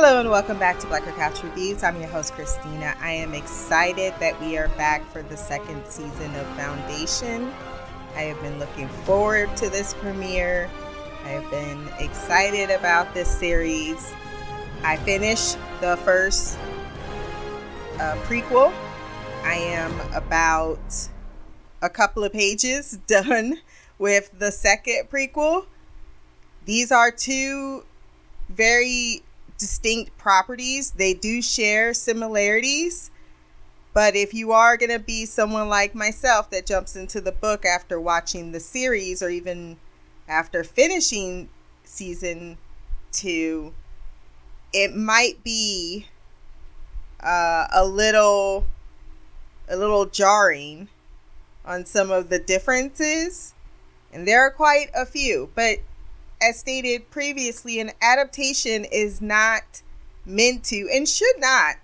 Hello and welcome back to Black Girl Couch Reviews. I'm your host, Christina. I am excited that we are back for the second season of Foundation. I have been looking forward to this premiere. I have been excited about this series. I finished the first uh, prequel. I am about a couple of pages done with the second prequel. These are two very distinct properties. They do share similarities. But if you are going to be someone like myself that jumps into the book after watching the series or even after finishing season two, it might be uh, a little a little jarring on some of the differences and there are quite a few but as stated previously an adaptation is not meant to and should not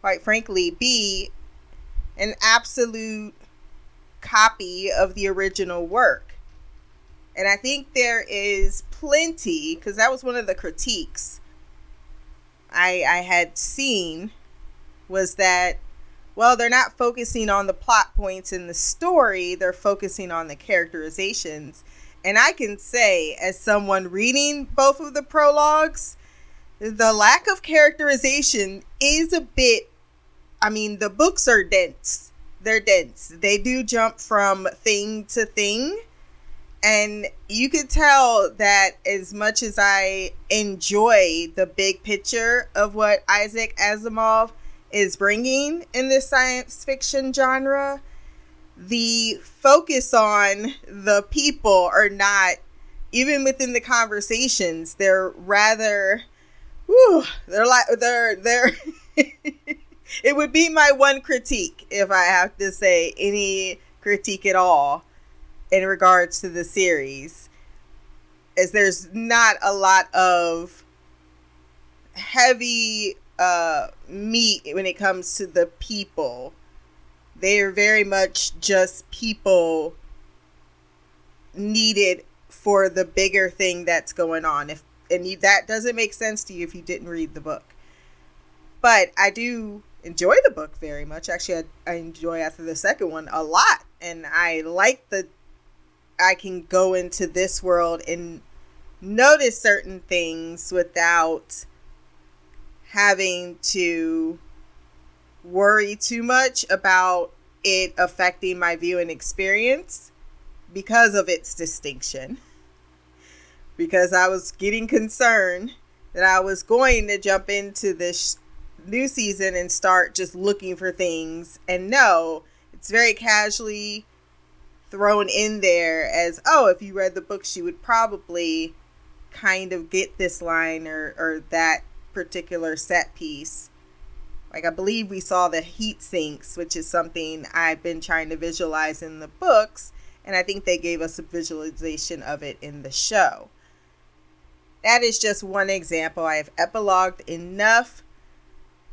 quite frankly be an absolute copy of the original work. And i think there is plenty because that was one of the critiques I, I had seen was that well they're not focusing on the plot points in the story they're focusing on the characterizations and i can say as someone reading both of the prologues the lack of characterization is a bit i mean the books are dense. They're dense. They do jump from thing to thing. And you could tell that as much as I enjoy the big picture of what Isaac Asimov is bringing in the science fiction genre, the focus on the people are not, even within the conversations, they're rather, whew, they're like, they're, they're, it would be my one critique if I have to say any critique at all in regards to the series is there's not a lot of heavy uh meat when it comes to the people they're very much just people needed for the bigger thing that's going on. If and you, that doesn't make sense to you if you didn't read the book. But i do enjoy the book very much. Actually i, I enjoy after the second one a lot. And i like the I can go into this world and notice certain things without having to worry too much about it affecting my viewing experience because of its distinction. Because I was getting concerned that I was going to jump into this new season and start just looking for things. And no, it's very casually thrown in there as oh if you read the book, she would probably kind of get this line or or that particular set piece like i believe we saw the heat sinks which is something i've been trying to visualize in the books and i think they gave us a visualization of it in the show that is just one example i have epilogued enough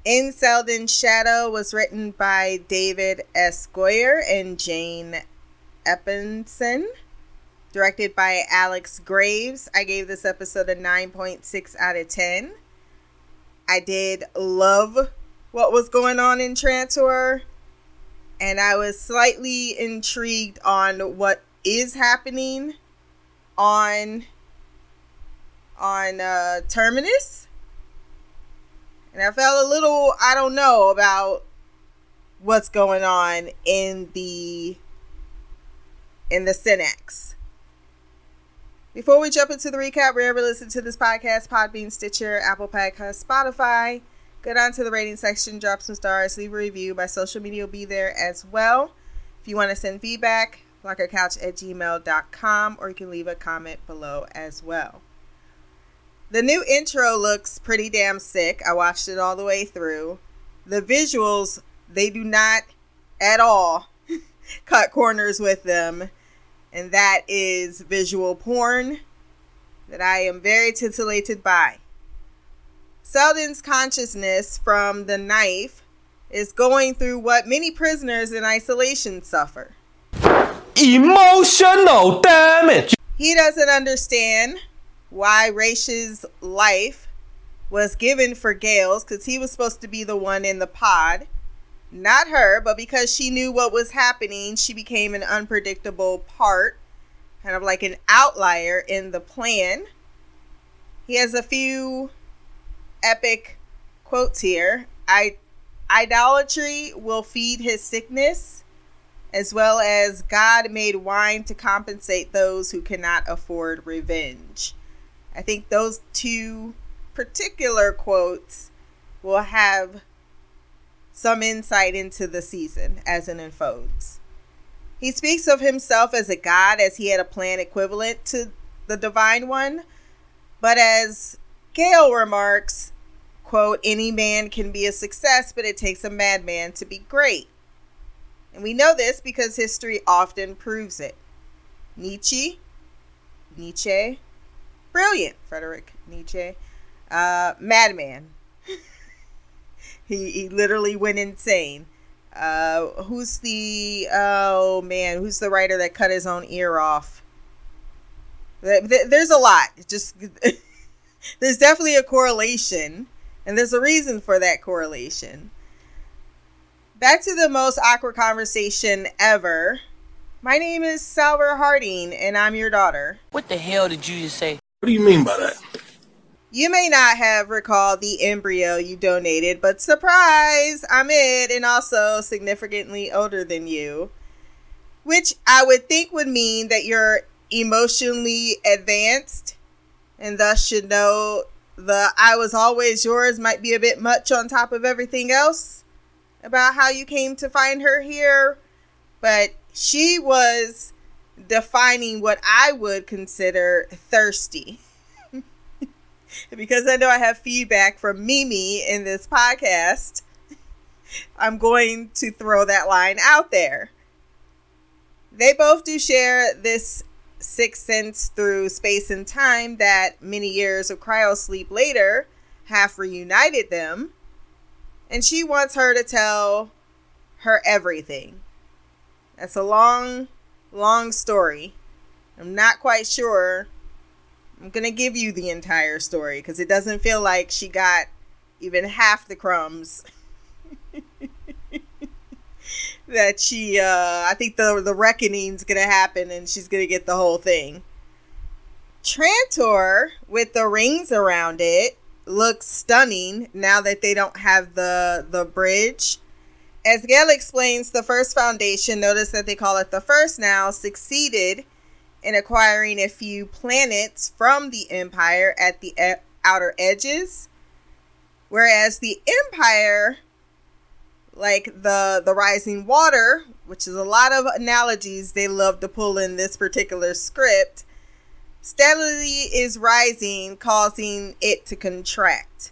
in Seldon's Shadow was written by David S. Goyer and Jane Espenson, directed by Alex Graves. I gave this episode a 9.6 out of 10. I did love what was going on in Trantor, and I was slightly intrigued on what is happening on on uh, Terminus. And I felt a little, I don't know, about what's going on in the in the Synnax. Before we jump into the recap, you listen to this podcast, Podbean, Stitcher, Apple Podcast, Spotify, go down to the rating section, drop some stars, leave a review. My social media will be there as well. If you want to send feedback, blackgirlcouch at gmail.com, or you can leave a comment below as well. The new intro looks pretty damn sick. I watched it all the way through. The visuals, they do not at all cut corners with them and that is visual porn that I am very titillated by. Seldon's consciousness from the knife is going through what many prisoners in isolation suffer emotional damage. He doesn't understand why Raych's life was given for Gaal's because he was supposed to be the one in the pod. Not her, but because she knew what was happening, she became an unpredictable part, kind of like an outlier in the plan. He has a few epic quotes here. I idolatry will feed his sickness, as well as God made wine to compensate those who cannot afford revenge. I think those two particular quotes will have some insight into the season as it unfolds. He speaks of himself as a god as he had a plan equivalent to the divine one, but as Gaal remarks, quote, any man can be a success, but it takes a madman to be great. And we know this because history often proves it. Nietzsche, Nietzsche, brilliant, Frederick Nietzsche, uh, madman. he, he literally went insane. Uh, who's the oh man? Who's the writer that cut his own ear off? There's a lot. Just there's definitely a correlation, and there's a reason for that correlation. Back to the most awkward conversation ever. My name is Salvor Hardin, and I'm your daughter. What the hell did you just say? What do you mean by that? You may not have recalled the embryo you donated, but surprise, I'm it and also significantly older than you. Which I would think would mean that you're emotionally advanced and thus should know the I was always yours might be a bit much on top of everything else about how you came to find her here. But she was defining what I would consider thirsty. because I know I have feedback from Mimi in this podcast, I'm going to throw that line out there. They both do share this sixth sense through space and time that many years of cryo sleep later have reunited them. And she wants her to tell her everything. That's a long, long story. I'm not quite sure I'm gonna give you the entire story because it doesn't feel like she got even half the crumbs that she. Uh, I think the the reckoning's gonna happen and she's gonna get the whole thing. Trantor with the rings around it looks stunning now that they don't have the the bridge. As Gaal explains, the first foundation, notice that they call it the first now, succeeded in acquiring a few planets from the Empire at the e- outer edges. Whereas the Empire, like the the rising water, which is a lot of analogies they love to pull in this particular script, steadily is rising, causing it to contract.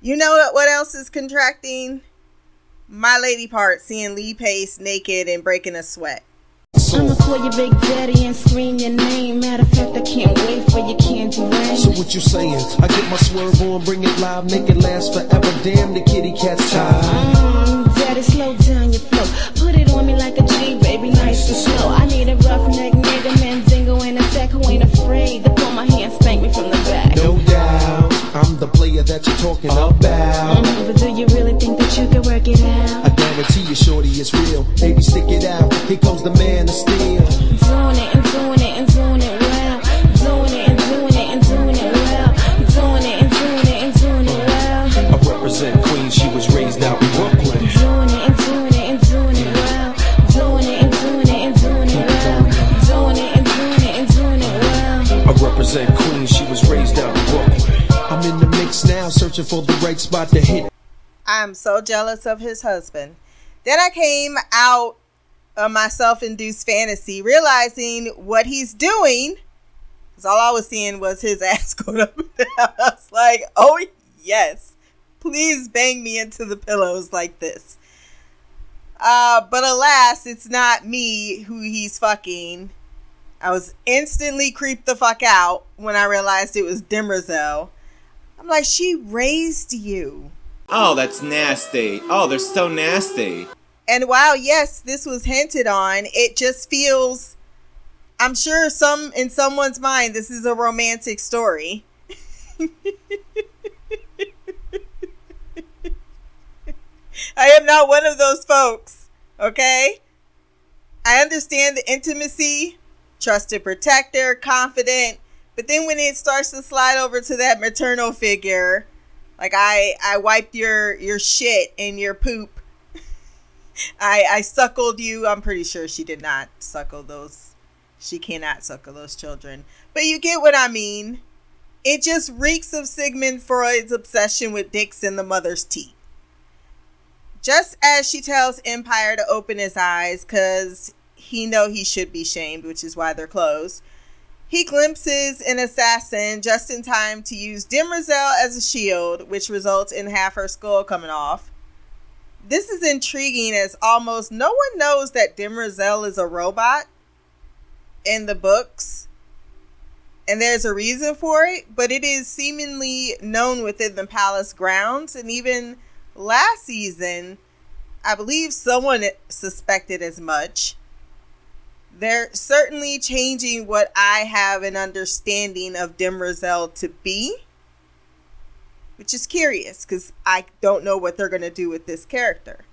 You know what else is contracting? My lady part seeing Lee Pace naked and breaking a sweat. I'ma call your big daddy and scream your name. Matter of fact, I can't wait for your candy rain. So what you saying? I get my swerve on, bring it live, make it last forever. Damn, the kitty cat's tired. Mm, daddy, slow down your flow. Put it on me like a G, baby, nice and slow. I need a roughneck nigga, Mandingo in a sec who ain't afraid to pull my hand, spank me from the back. No doubt, I'm the player that you're talking about. Mm, but do you really think that you can work it out? I guarantee you, shorty, it's real. Baby, stick it out. Here comes the man of steel. Doing it and doing it and doing it well. Doing it and doing it and doing it well. Doing it and doing it and doing it well. I represent Queens, she was raised out in Brooklyn. Doing it and doing it and doing it well. Doing it and doing it and doing it well. Doing it and doing it and doing it well. I represent Queens, she was raised out in Brooklyn. I'm in the mix now, searching for the right spot to hit. I'm so jealous of his husband. Then I came out of my self induced fantasy, realizing what he's doing. Because all I was seeing was his ass going up. I was like, oh, yes. Please bang me into the pillows like this. Uh, but alas, it's not me who he's fucking. I was instantly creeped the fuck out when I realized it was Demerzel. I'm like, she raised you. Oh, that's nasty. Oh, they're so nasty. And while, yes, this was hinted on, it just feels. I'm sure some in someone's mind this is a romantic story. I am not one of those folks, okay? I understand the intimacy, trusted protector, confident, but then when it starts to slide over to that maternal figure, like I I wiped your your shit and your poop. I I suckled you. I'm pretty sure she did not suckle those. She cannot suckle those children. But you get what I mean. It just reeks of Sigmund Freud's obsession with dicks in the mother's teeth. Just as she tells Empire to open his eyes cuz he know he should be shamed, which is why they're closed. He glimpses an assassin just in time to use Demerzel as a shield, which results in half her skull coming off. This is intriguing as almost no one knows that Demerzel is a robot in the books. And there's a reason for it, but it is seemingly known within the palace grounds. And even last season, I believe someone suspected as much they're certainly changing what I have an understanding of Demerzel to be, which is curious because I don't know what they're going to do with this character.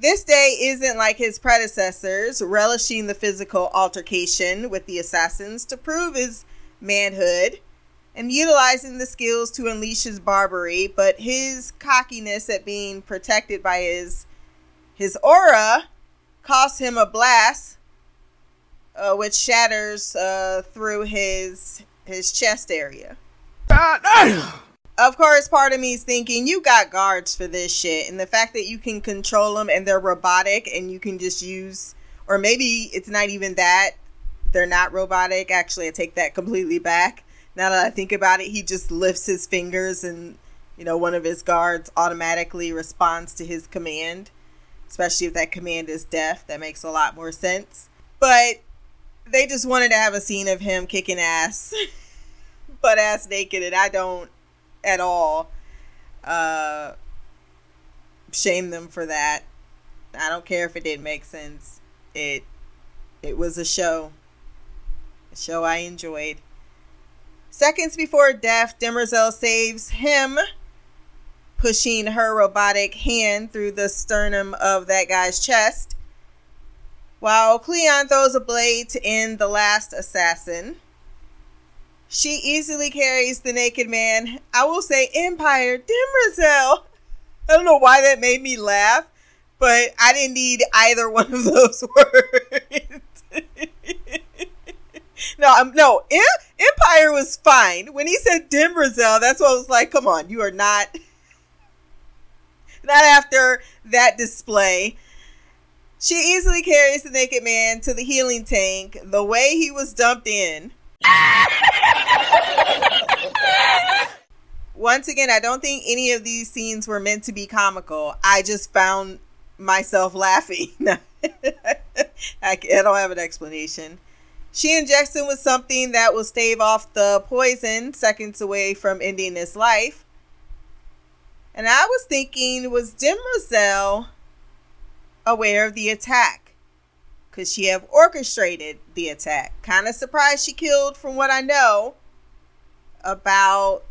This day isn't like his predecessors, relishing the physical altercation with the assassins to prove his manhood and utilizing the skills to unleash his barbarity, but his cockiness at being protected by his his aura costs him a blast, uh, which shatters uh, through his his chest area. Of course, part of me is thinking you got guards for this shit, and the fact that you can control them and they're robotic and you can just use, or maybe it's not even that they're not robotic. Actually, I take that completely back. Now that I think about it, he just lifts his fingers and you know one of his guards automatically responds to his command especially if that command is deaf. That makes a lot more sense. But they just wanted to have a scene of him kicking ass, butt ass naked, and I don't at all uh, shame them for that. I don't care if it didn't make sense. It it was a show. A show I enjoyed. Seconds before death, Demerzel saves him pushing her robotic hand through the sternum of that guy's chest, while Cleon throws a blade to end the last assassin. She easily carries the naked man. I will say, Empire, Demerzel. I don't know why that made me laugh, but I didn't need either one of those words. no, um, no, Empire was fine. When he said Demerzel, that's what I was like, come on, you are not not after that display. She easily carries the naked man to the healing tank the way he was dumped in. Once again, I don't think any of these scenes were meant to be comical. I just found myself laughing. I don't have an explanation. She injects him with something that will stave off the poison seconds away from ending his life. And I was thinking, was Demerzel aware of the attack? Could she have orchestrated the attack? Kind of surprised she killed, from what I know about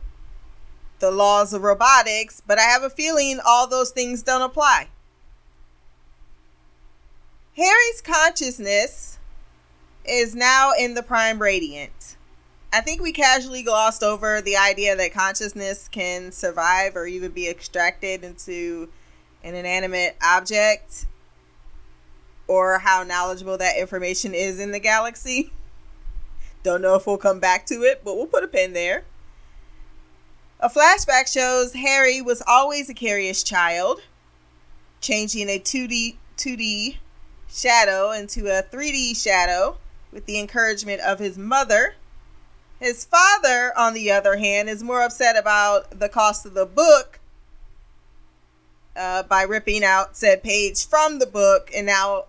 the laws of robotics, but I have a feeling all those things don't apply. Hari's consciousness is now in the prime radiant. I think we casually glossed over the idea that consciousness can survive or even be extracted into an inanimate object or how knowledgeable that information is in the galaxy. Don't know if we'll come back to it, but we'll put a pin there. A flashback shows Hari was always a curious child, changing a 2D 2D shadow into a 3D shadow with the encouragement of his mother his father, on the other hand, is more upset about the cost of the book uh, by ripping out said page from the book, and now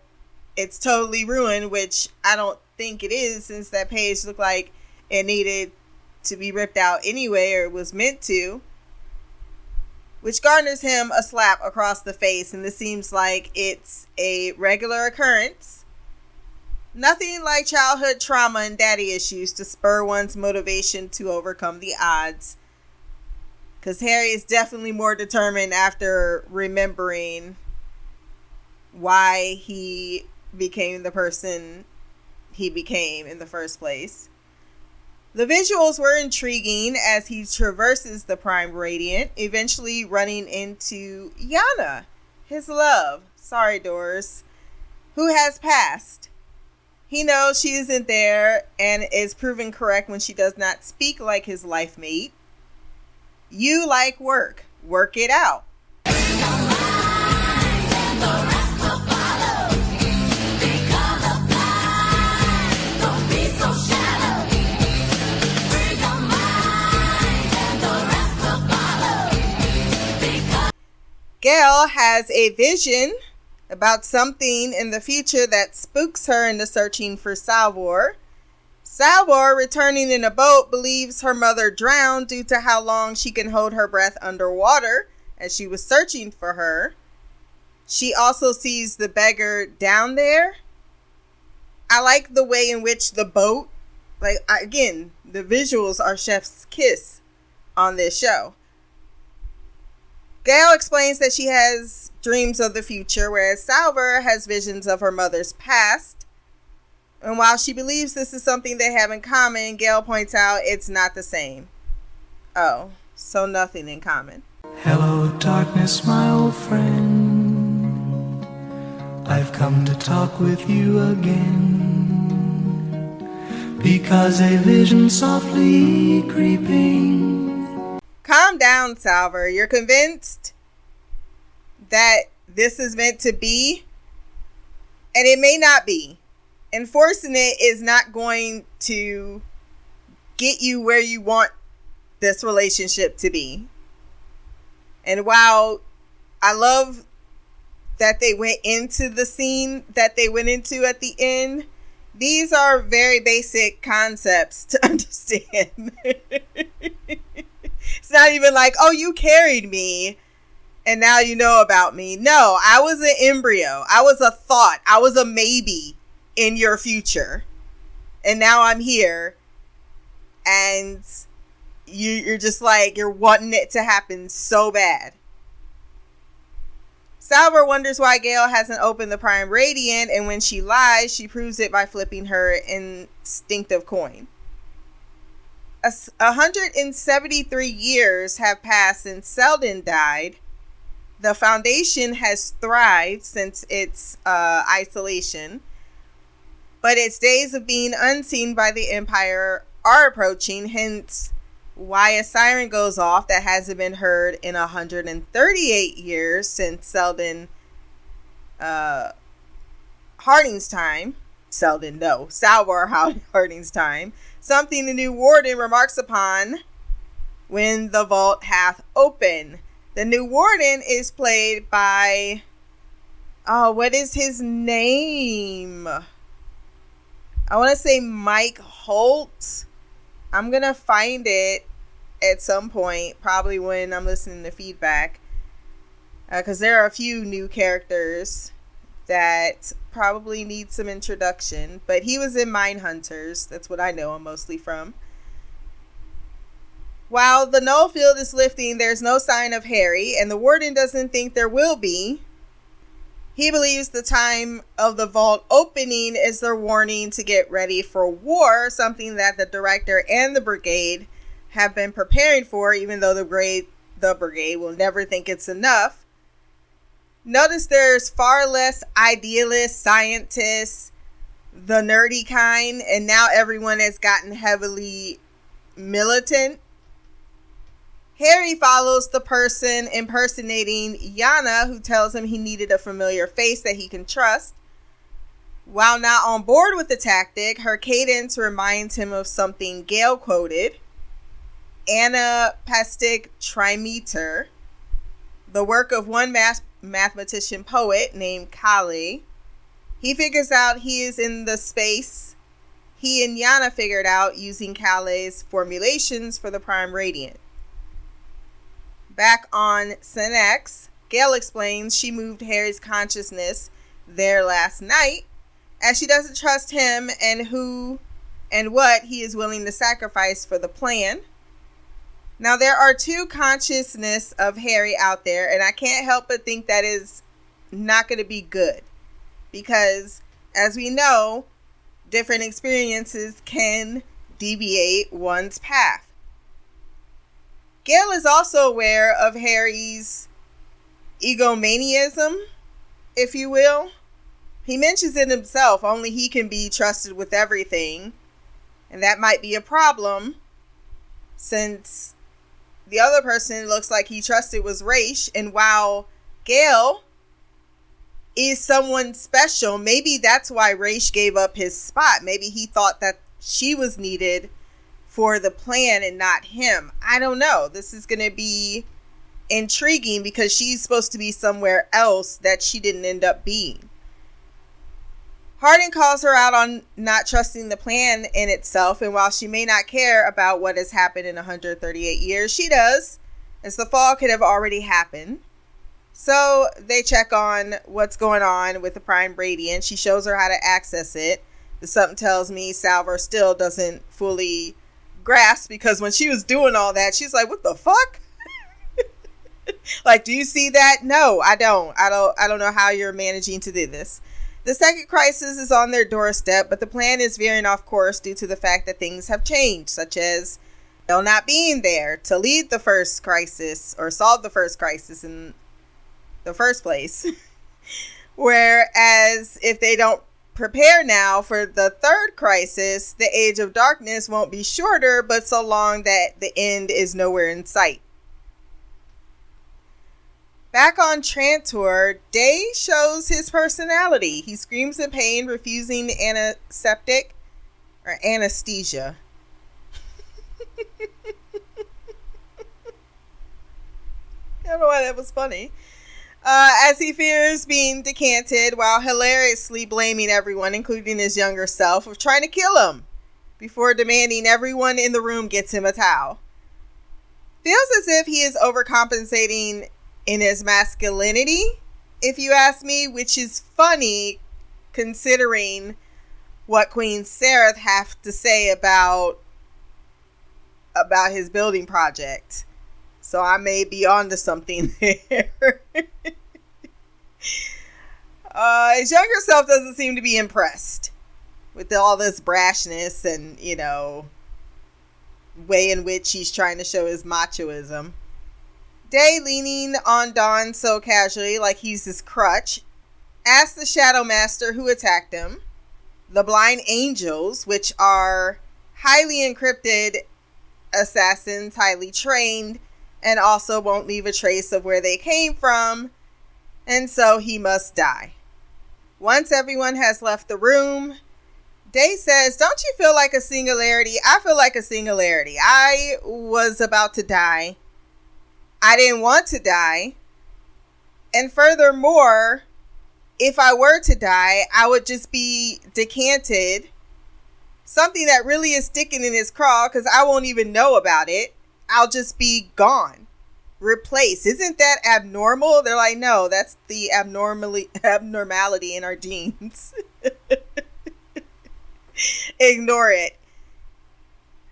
it's totally ruined, which I don't think it is, since that page looked like it needed to be ripped out anyway, or was meant to. Which garners him a slap across the face, and this seems like it's a regular occurrence Nothing like childhood trauma and daddy issues to spur one's motivation to overcome the odds. Because Hari is definitely more determined after remembering why he became the person he became in the first place. The visuals were intriguing as he traverses the Prime Radiant, eventually running into Yanna, his love. Sorry, Doris, Who has passed. He knows she isn't there and is proven correct when she does not speak like his life mate. You like work. Work it out. Gaal has a vision about something in the future that spooks her into searching for Salvor. Salvor, returning in a boat, believes her mother drowned due to how long she can hold her breath underwater as she was searching for her. She also sees the beggar down there. I like the way in which the boat, like, again, the visuals are Chef's Kiss on this show. Gaal explains that she has dreams of the future, whereas Salvor has visions of her mother's past. And while she believes this is something they have in common, Gaal points out it's not the same. Oh, so nothing in common. Hello, darkness, my old friend. I've come to talk with you again. Because a vision softly creeping Calm down, Salvor. You're convinced that this is meant to be, and it may not be. Enforcing it is not going to get you where you want this relationship to be. And while I love that they went into the scene that they went into at the end, these are very basic concepts to understand. it's not even like, oh, you carried me and now you know about me. No, I was an embryo. I was a thought. I was a maybe in your future. And now I'm here. And you you're just like you're wanting it to happen so bad. Salvor wonders why Gaal hasn't opened the Prime Radiant, and when she lies, she proves it by flipping her instinctive coin. 173 years have passed since Seldon died. The Foundation has thrived since its uh, isolation, but its days of being unseen by the Empire are approaching, hence, why a siren goes off that hasn't been heard in 138 years since Seldon uh, Hardin's time. Seldon, no, Salvor Hardin's time something the new warden remarks upon when the vault hath opened. The new warden is played by oh, what is his name? I want to say Mike Holt. I'm gonna find it at some point, probably when I'm listening to feedback, because uh, there are a few new characters that probably needs some introduction, but he was in Mindhunters. That's what I know him mostly from. While the null field is lifting, there's no sign of Hari, and the warden doesn't think there will be. He believes the time of the vault opening is their warning to get ready for war, something that the director and the brigade have been preparing for, even though the brigade, the brigade will never think it's enough. Notice there's far less idealists, scientists, the nerdy kind, and now everyone has gotten heavily militant. Hari follows the person impersonating Yanna, who tells him he needed a familiar face that he can trust. While not on board with the tactic, her cadence reminds him of something Gaal quoted Anapestic trimeter, the work of one mass mathematician poet named Kalle. He figures out he is in the space he and Yanna figured out using Kali's formulations for the prime radiant. Back on Synnax, Gaal explains she moved Hari's consciousness there last night as she doesn't trust him and who and what he is willing to sacrifice for the plan. Now, there are two consciousness of Hari out there, and I can't help but think that is not going to be good. Because, as we know, different experiences can deviate one's path. Gaal is also aware of Hari's egomaniaism, if you will. He mentions it himself, only he can be trusted with everything. And that might be a problem since the other person looks like he trusted was Ra's. And while Gaal is someone special, maybe that's why Ra's gave up his spot. Maybe he thought that she was needed for the plan and not him. I don't know. This is going to be intriguing because she's supposed to be somewhere else that she didn't end up being. Hardin calls her out on not trusting the plan in itself, and while she may not care about what has happened in 138 years, she does, as the fall could have already happened. So they check on what's going on with the Prime Radiant. She shows her how to access it. Something tells me Salvor still doesn't fully grasp because when she was doing all that, she's like, "What the fuck?" like, do you see that? No, I don't. I don't. I don't know how you're managing to do this. The second crisis is on their doorstep, but the plan is veering off course due to the fact that things have changed, such as Bill not being there to lead the first crisis or solve the first crisis in the first place. Whereas if they don't prepare now for the third crisis, the age of darkness won't be shorter, but so long that the end is nowhere in sight. Back on Trantor, Day shows his personality. He screams in pain, refusing the antiseptic or anesthesia. I don't know why that was funny. Uh, as he fears being decanted while hilariously blaming everyone, including his younger self, of trying to kill him before demanding everyone in the room gets him a towel. Feels as if he is overcompensating in his masculinity, if you ask me, which is funny considering what Queen Sareth have to say about about his building project. So I may be onto something there. uh, his younger self doesn't seem to be impressed with all this brashness and, you know, way in which he's trying to show his machoism. Day leaning on Dawn so casually, like he's his crutch, asks the Shadow Master who attacked him. The Blind Angels, which are highly encrypted assassins, highly trained, and also won't leave a trace of where they came from, and so he must die. Once everyone has left the room, Day says, Don't you feel like a singularity? I feel like a singularity. I was about to die. I didn't want to die. And furthermore, if I were to die, I would just be decanted. Something that really is sticking in his craw because I won't even know about it. I'll just be gone, replaced. Isn't that abnormal? They're like, no, that's the abnormally abnormality in our genes. Ignore it.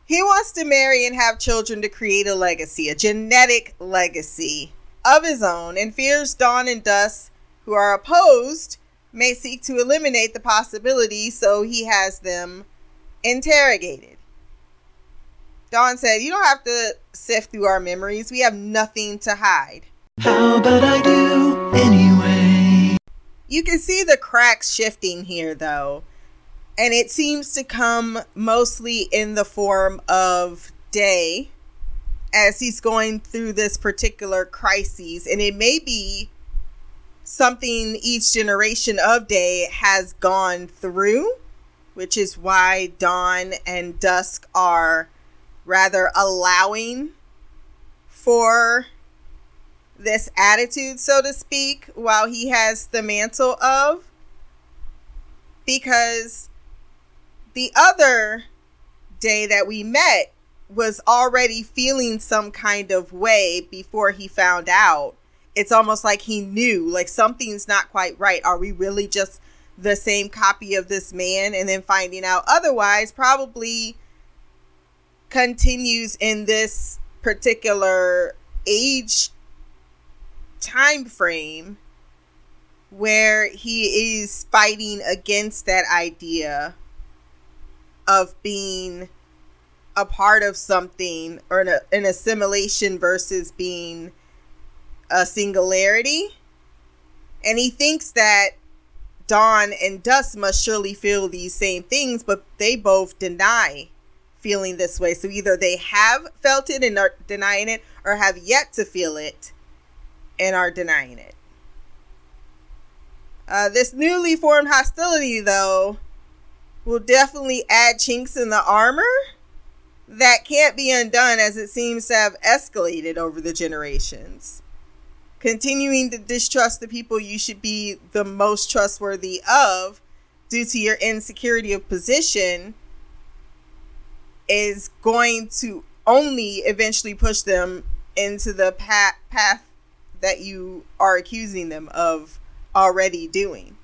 He wants to marry and have children to create a legacy, a genetic legacy of his own, and fears Dawn and Dusk, who are opposed, may seek to eliminate the possibility, so he has them interrogated. Dawn said, You don't have to sift through our memories. We have nothing to hide. How about I do anyway? You can see the cracks shifting here, though. And it seems to come mostly in the form of Day as he's going through this particular crisis. And it may be something each generation of Day has gone through, which is why Dawn and Dusk are rather allowing for this attitude, so to speak, while he has the mantle of. Because the other day that we met was already feeling some kind of way before he found out. It's almost like he knew, like something's not quite right. Are we really just the same copy of this man? And then finding out otherwise, probably continues in this particular age time frame where he is fighting against that idea of being a part of something or an, an assimilation versus being a singularity. And he thinks that Dawn and Dusk must surely feel these same things, but they both deny feeling this way. So either they have felt it and are denying it, or have yet to feel it and are denying it. Uh, this newly formed hostility, though, will definitely add chinks in the armor that can't be undone as it seems to have escalated over the generations. Continuing to distrust the people you should be the most trustworthy of due to your insecurity of position is going to only eventually push them into the path, path that you are accusing them of already doing.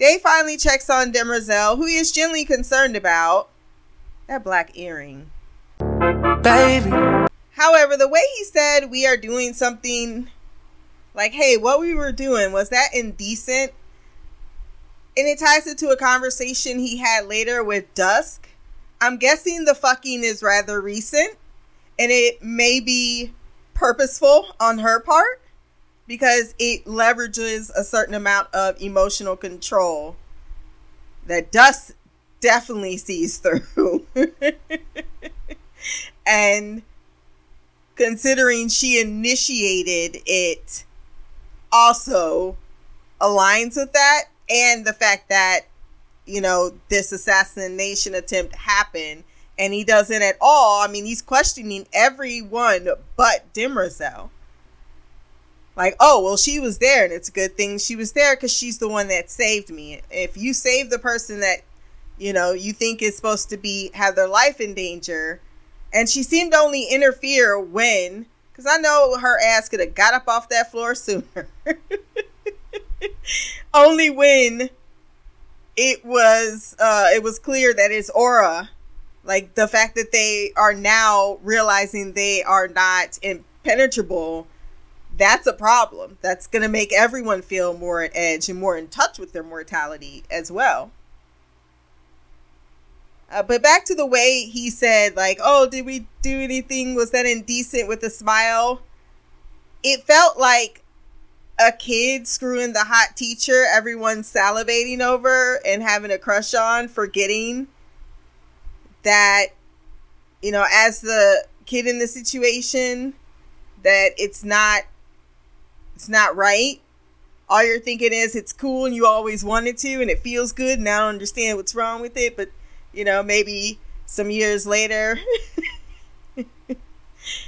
Day finally checks on Demerzel, who he is genuinely concerned about that black earring. Baby. However, the way he said we are doing something like, hey, what we were doing, was that indecent? And it ties into a conversation he had later with Dusk. I'm guessing the fucking is rather recent and it may be purposeful on her part because it leverages a certain amount of emotional control that Dusk definitely sees through. and considering she initiated it also aligns with that and the fact that you know this assassination attempt happened and he doesn't at all i mean he's questioning everyone but Demerzel. Like oh well she was there and it's a good thing she was there because she's the one that saved me. If you save the person that you know you think is supposed to be have their life in danger and she seemed to only interfere when because i know her ass could have got up off that floor sooner. Only when it was uh it was clear that it's aura. Like the fact that they are now realizing they are not impenetrable that's a problem that's going to make everyone feel more at edge and more in touch with their mortality as well uh, but back to the way he said, like, oh, did we do anything? Was that indecent with a smile? It felt like a kid screwing the hot teacher everyone's salivating over and having a crush on, forgetting that, you know, as the kid in the situation, that it's not it's not right. All you're thinking is it's cool and you always wanted to and it feels good and I don't understand what's wrong with it, but you know, maybe some years later,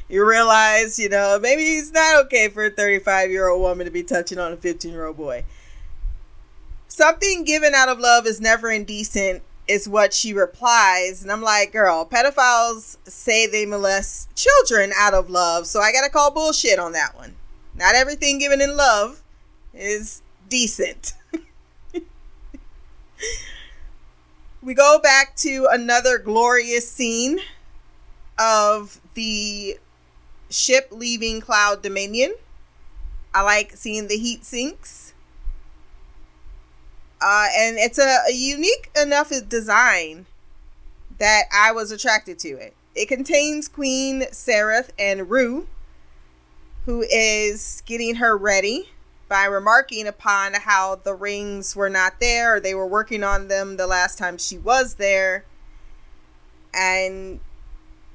you realize, you know, maybe it's not okay for a 35 year old woman to be touching on a 15 year old boy. Something given out of love is never indecent, is what she replies. And I'm like, girl, pedophiles say they molest children out of love, so I gotta call bullshit on that one. Not everything given in love is decent. we go back to another glorious scene of the ship leaving Cloud Dominion. I like seeing the heat sinks. Uh, and it's a, a unique enough design that I was attracted to it. It contains Queen Sareth and Rue, who is getting her ready by remarking upon how the rings were not there or they were working on them the last time she was there. And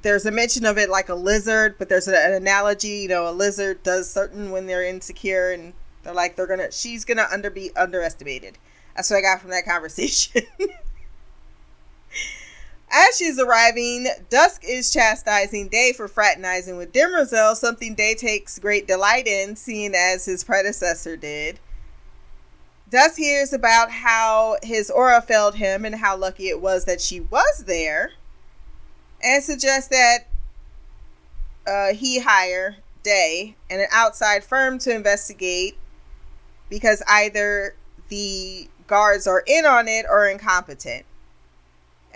there's a mention of it like a lizard, but there's an analogy, you know, a lizard does certain when they're insecure and they're like they're gonna she's gonna under be underestimated. That's what I got from that conversation. As she's arriving, Dusk is chastising Day for fraternizing with Demerzel, something Day takes great delight in, seeing as his predecessor did. Dusk hears about how his aura failed him and how lucky it was that she was there, and suggests that uh, he hire Day and an outside firm to investigate because either the guards are in on it or incompetent.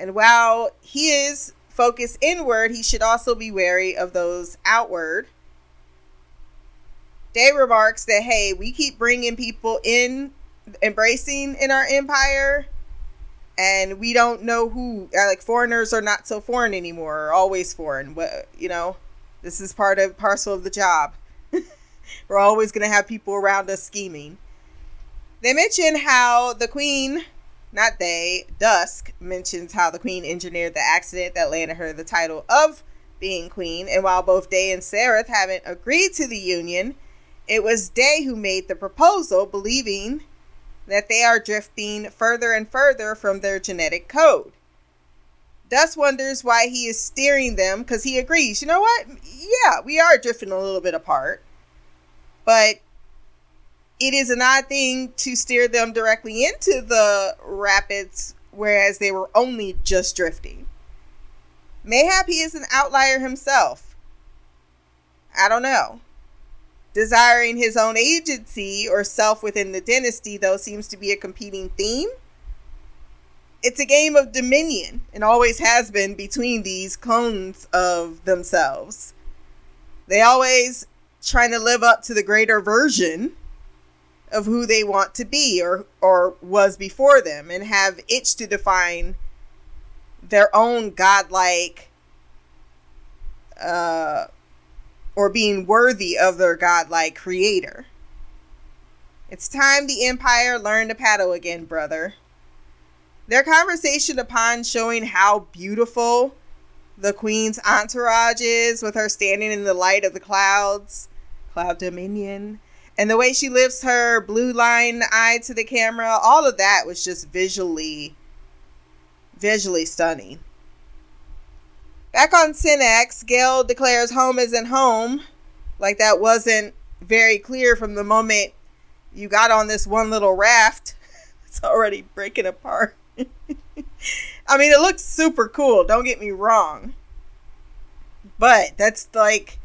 And while he is focused inward, he should also be wary of those outward. Day remarks that, hey, we keep bringing people in, embracing in our empire, and we don't know who, uh, like, foreigners are not so foreign anymore, or always foreign. What, you know, this is part of, parcel of the job. We're always going to have people around us scheming. They mention how the queen, not they, Dusk mentions how the queen engineered the accident that landed her the title of being queen. And while both Day and Sareth haven't agreed to the union, it was Day who made the proposal, believing that they are drifting further and further from their genetic code. Dusk wonders why he is steering them because he agrees, you know what? Yeah, we are drifting a little bit apart. But it is an odd thing to steer them directly into the rapids, whereas they were only just drifting. Mayhap he is an outlier himself. I don't know. Desiring his own agency or self within the dynasty, though, seems to be a competing theme. It's a game of dominion and always has been between these clones of themselves. They always trying to live up to the greater version of who they want to be or or was before them and have itched to define their own godlike uh or being worthy of their godlike creator. It's time the empire learned to paddle again, brother. Their conversation upon showing how beautiful the queen's entourage is with her standing in the light of the clouds, cloud dominion, and the way she lifts her blue line eye to the camera, all of that was just visually visually stunning. Back on Synnax, Gaal declares home isn't home. Like that wasn't very clear from the moment you got on this one little raft. It's already breaking apart. I mean, it looks super cool, don't get me wrong. But that's like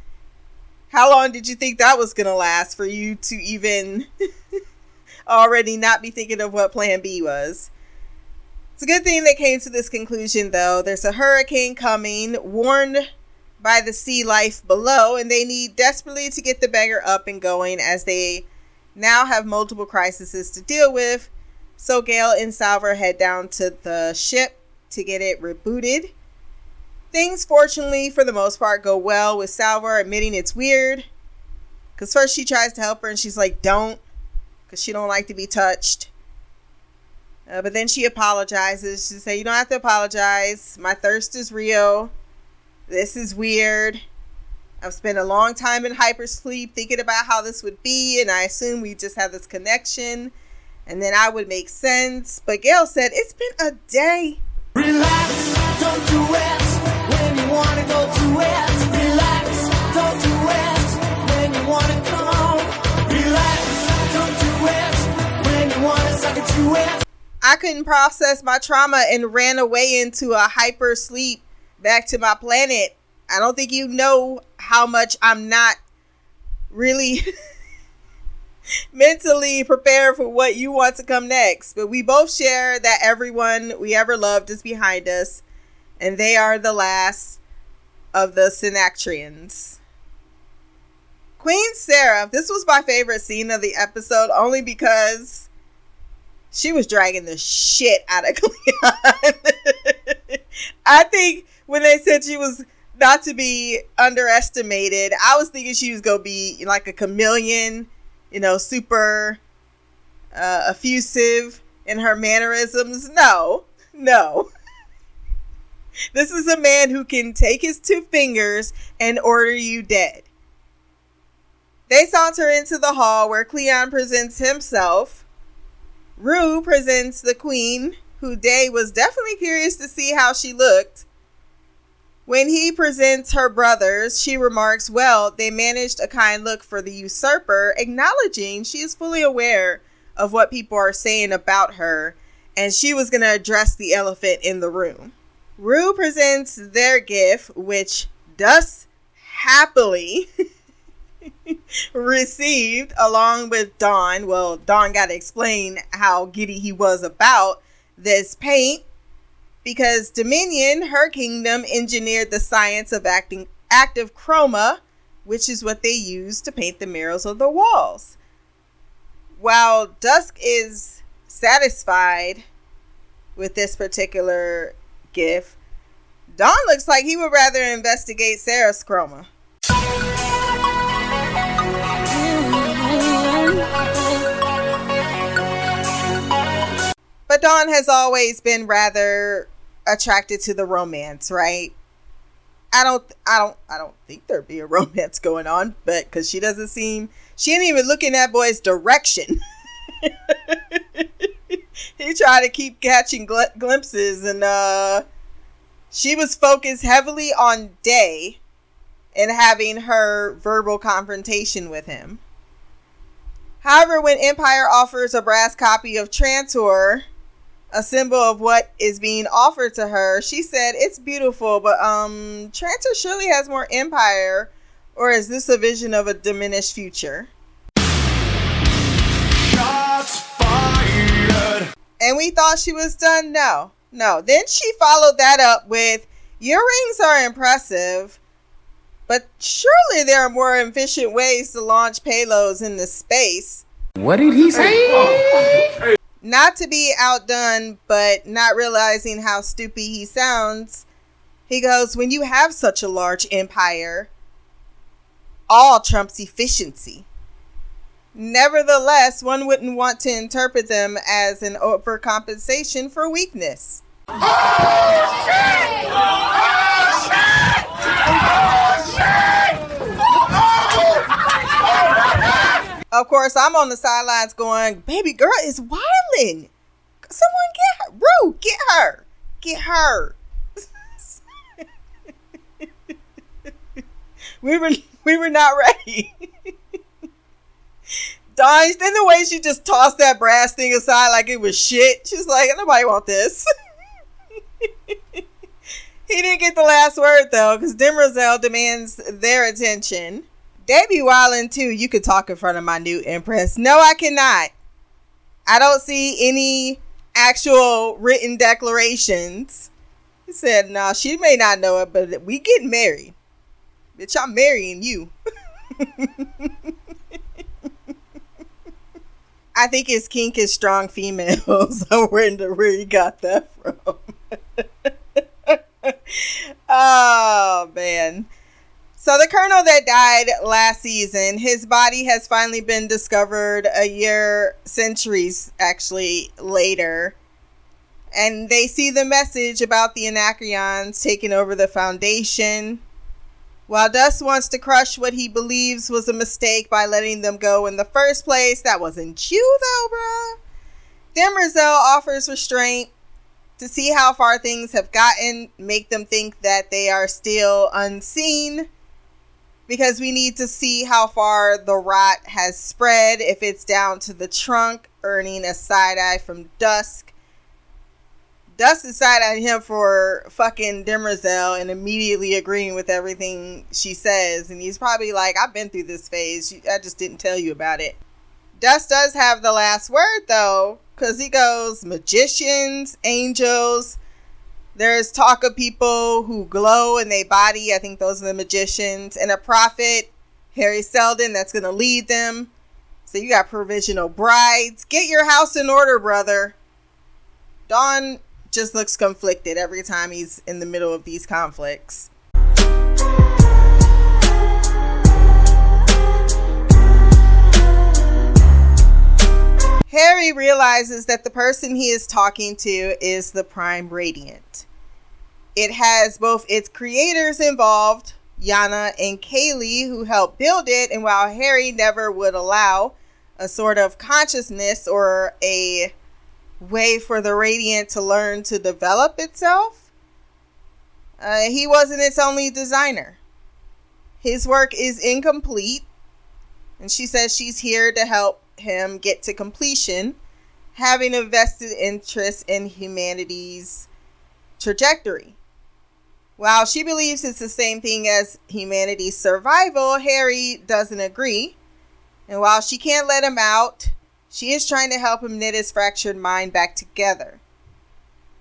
how long did you think that was going to last for you to even already not be thinking of what plan B was? It's a good thing they came to this conclusion, though. There's a hurricane coming, warned by the sea life below, and they need desperately to get the beggar up and going as they now have multiple crises to deal with. So Gaal and Salvor head down to the ship to get it rebooted. Things, fortunately, for the most part, go well with Salvor admitting it's weird. Because first she tries to help her and she's like, don't. Because she don't like to be touched. Uh, but then she apologizes. She say, you don't have to apologize. My thirst is real. This is weird. I've spent a long time in hypersleep thinking about how this would be, and I assume we just have this connection, and then I would make sense. But Gaal said, It's been a day. Relax, don't do it I couldn't process my trauma and ran away into a hyper sleep back to my planet. I don't think you know how much I'm not really mentally prepared for what you want to come next. But we both share that everyone we ever loved is behind us, and they are the last of the Synacrians. Queen Sareth, this was my favorite scene of the episode only because she was dragging the shit out of Cleon. I think when they said she was not to be underestimated, I was thinking she was gonna be like a chameleon, you know, super uh, effusive in her mannerisms. No, no. This is a man who can take his two fingers and order you dead. They saunter into the hall where Cleon presents himself. Rue presents the queen, who Day was definitely curious to see how she looked. When he presents her brothers, she remarks, Well, they managed a kind look for the usurper, acknowledging she is fully aware of what people are saying about her, and she was going to address the elephant in the room. Rue presents their gift, which Dusk happily received along with Dawn. Well, Dawn got to explain how giddy he was about this paint. because Dominion, her kingdom, engineered the science of acting active chroma, which is what they use to paint the murals of the walls. While Dusk is satisfied with this particular gift, Dawn looks like he would rather investigate Sareth's chroma. But Dawn has always been rather attracted to the romance, right? I don't, I don't, I don't think there'd be a romance going on, but because she doesn't seem, she ain't even looking that boy's direction. he tried to keep catching gl- glimpses, and uh, she was focused heavily on Day and having her verbal confrontation with him. However, when Empire offers a brass copy of Trantor, a symbol of what is being offered to her, she said, "It's beautiful, but um, Trantor surely has more Empire, or is this a vision of a diminished future?" Fired. And we thought she was done. No, no. Then she followed that up with, "Your rings are impressive." But surely there are more efficient ways to launch payloads into space. What did he say? Not to be outdone, but not realizing how stupid he sounds, he goes, When you have such a large empire, all trumps efficiency. Nevertheless, one wouldn't want to interpret them as an overcompensation for weakness. Of course, I'm on the sidelines going, baby girl is wildin'. Someone get her. Rue, get her. Get her. we were we were not ready. Dawn, then the way she just tossed that brass thing aside like it was shit. She's like, nobody want this. he didn't get the last word though, because Demerzel demands their attention. Debbie wildin' too. You could talk in front of my new empress. No, I cannot. I don't see any actual written declarations. He said, "No, she may not know it, but we getting married. Bitch, I'm marrying you." I think his kink is strong females. I wonder where he got that from. oh man. So the colonel that died last season, his body has finally been discovered a year, centuries actually later. And they see the message about the Anacreons taking over the Foundation. While Dusk wants to crush what he believes was a mistake by letting them go in the first place, that wasn't you though, bruh. Demerzel offers restraint to see how far things have gotten, make them think that they are still unseen because we need to see how far the rot has spread, if it's down to the trunk, earning a side eye from Dusk. Dusk is side eyeing him for fucking Demerzel and immediately agreeing with everything she says. And he's probably like, I've been through this phase. I just didn't tell you about it. Dusk does have the last word though, because he goes magicians, angels, there's talk of people who glow in their body. I think those are the magicians. And a prophet, Hari Seldon, that's going to lead them. So you got provisional brides. Get your house in order, brother. Dawn just looks conflicted every time he's in the middle of these conflicts. Hari realizes that the person he is talking to is the Prime Radiant. It has both its creators involved, Yanna and Kalle, who helped build it, and while Hari never would allow a sort of consciousness or a way for the Radiant to learn to develop itself, uh, he wasn't its only designer. His work is incomplete, and she says she's here to help him get to completion, having a vested interest in humanity's trajectory. While she believes it's the same thing as humanity's survival, Hari doesn't agree. And while she can't let him out, she is trying to help him knit his fractured mind back together.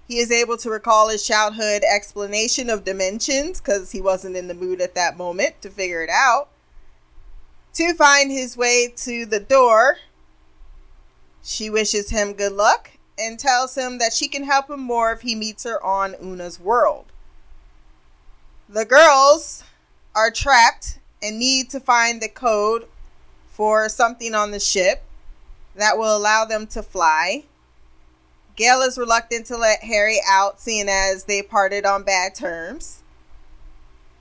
He is able to recall his childhood explanation of dimensions because he wasn't in the mood at that moment to figure it out. To find his way to the door, she wishes him good luck and tells him that she can help him more if he meets her on Una's world. The girls are trapped and need to find the code for something on the ship that will allow them to fly. Gaal is reluctant to let Hari out, seeing as they parted on bad terms.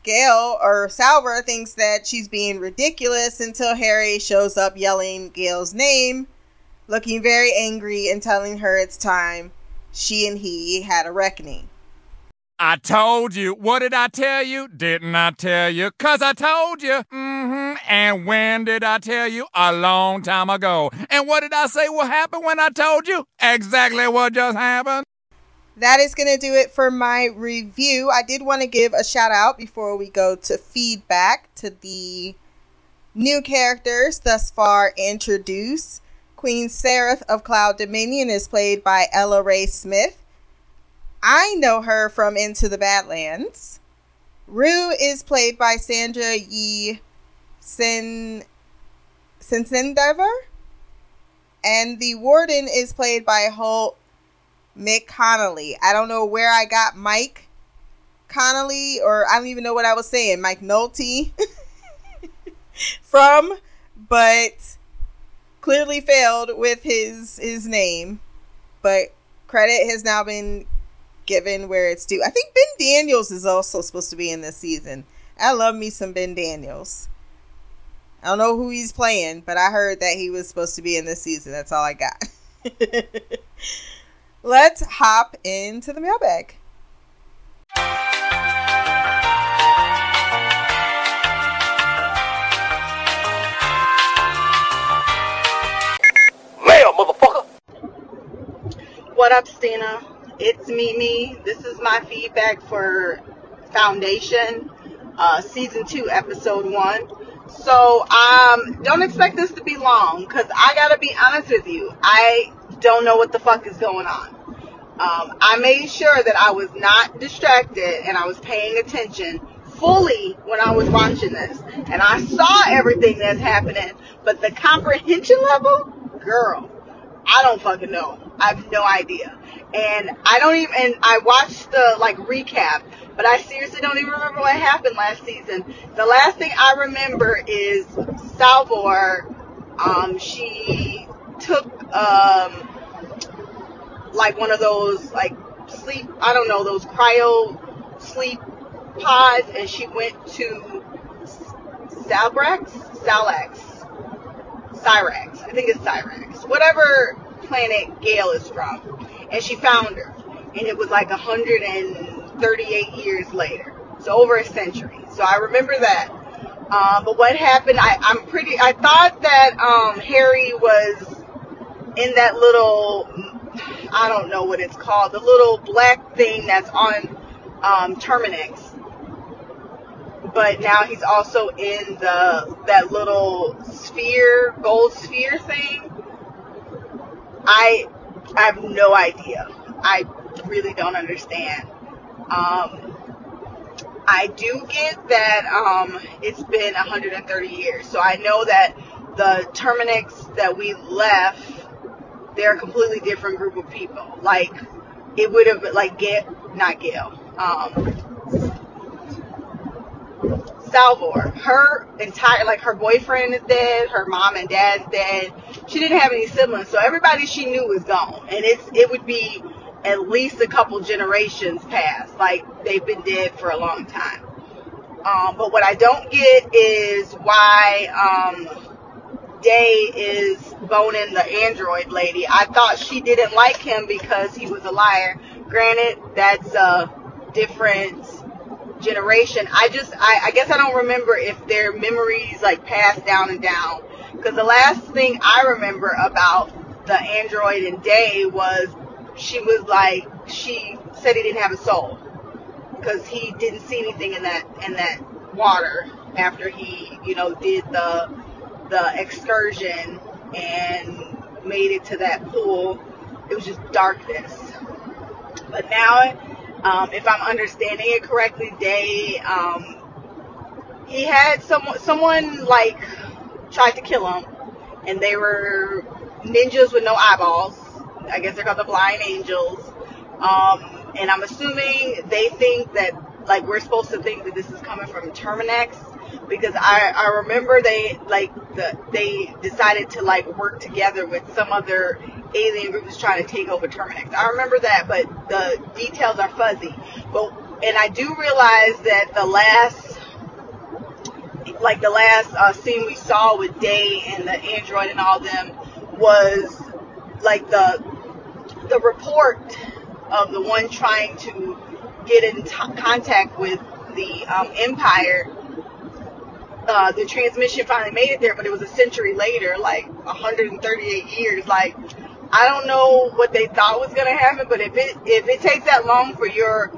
Gaal or Salvor thinks that she's being ridiculous until Hari shows up yelling Gaal's name, looking very angry and telling her it's time she and he had a reckoning. I told you. What did I tell you? Didn't I tell you? Cause I told you. Mm-hmm. And when did I tell you? A long time ago. And what did I say will happen when I told you? Exactly what just happened. That is going to do it for my review. I did want to give a shout out before we go to feedback to the new characters thus far introduced. Queen Sareth of Cloud Dominion is played by Ella-Rae Smith. I know her from Into the Badlands. Rue is played by Sandra Yi Sin Sencindiver. And the warden is played by Holt McCallany. I don't know where I got Mike Connolly, or I don't even know what I was saying, Mike Nolte from, but clearly failed with his his name. But credit has now been given where it's due. I think Ben Daniels is also supposed to be in this season. I love me some Ben Daniels. I don't know who he's playing, but I heard that he was supposed to be in this season. That's all I got. Let's hop into the mailbag. Mail, motherfucker! What up, Stina? It's Mimi. This is my feedback for Foundation, uh, season two, episode one. So, um, don't expect this to be long, cause I gotta be honest with you. I don't know what the fuck is going on. Um, I made sure that I was not distracted and I was paying attention fully when I was watching this. And I saw everything that's happening, but the comprehension level, girl, I don't fucking know. I have no idea. And I don't even, and I watched the like recap, but I seriously don't even remember what happened last season. The last thing I remember is Salvor, um, she took, um, like one of those like sleep, I don't know, those cryo sleep pods and she went to Salbrax? Salax. Cyrax. I think it's Cyrax. Whatever planet Gaal is from. And she found her. And it was like 138 years later. So over a century. So I remember that. Um, but what happened, I, I'm pretty, I thought that, um, Hari was in that little, I don't know what it's called, the little black thing that's on, um, Terminus but now he's also in the that little sphere, gold sphere thing. I I have no idea. I really don't understand. Um, I do get that um, it's been 130 years, so I know that the Terminus that we left, they're a completely different group of people. Like it would have like get not Gaal. Um, Salvor. Her entire, like her boyfriend is dead, her mom and dad's dead. She didn't have any siblings, so everybody she knew is gone. And it's, it would be at least a couple generations past. Like they've been dead for a long time. Um, but what I don't get is why, um, Day is boning the android lady. I thought she didn't like him because he was a liar. Granted, that's a different generation. I just, I, I guess I don't remember if their memories like passed down and down. Because the last thing I remember about the android and Day was she was like, she said he didn't have a soul. Because he didn't see anything in that, in that water after he, you know, did the, the excursion and made it to that pool. It was just darkness. But now, um, if I'm understanding it correctly, they um, he had someone, someone like tried to kill him, and they were ninjas with no eyeballs. I guess they're called the Blind Angels. Um, and I'm assuming they think that like we're supposed to think that this is coming from Terminus because I I remember they like the they decided to like work together with some other alien group that's trying to take over Terminus. I remember that, but the details are fuzzy. But and I do realize that the last like the last uh, scene we saw with Day and the android and all them was like the the report of the one trying to get in t- contact with the um, Empire. Uh, the transmission finally made it there, but it was a century later, like 138 years. Like, I don't know what they thought was gonna happen, but if it if it takes that long for your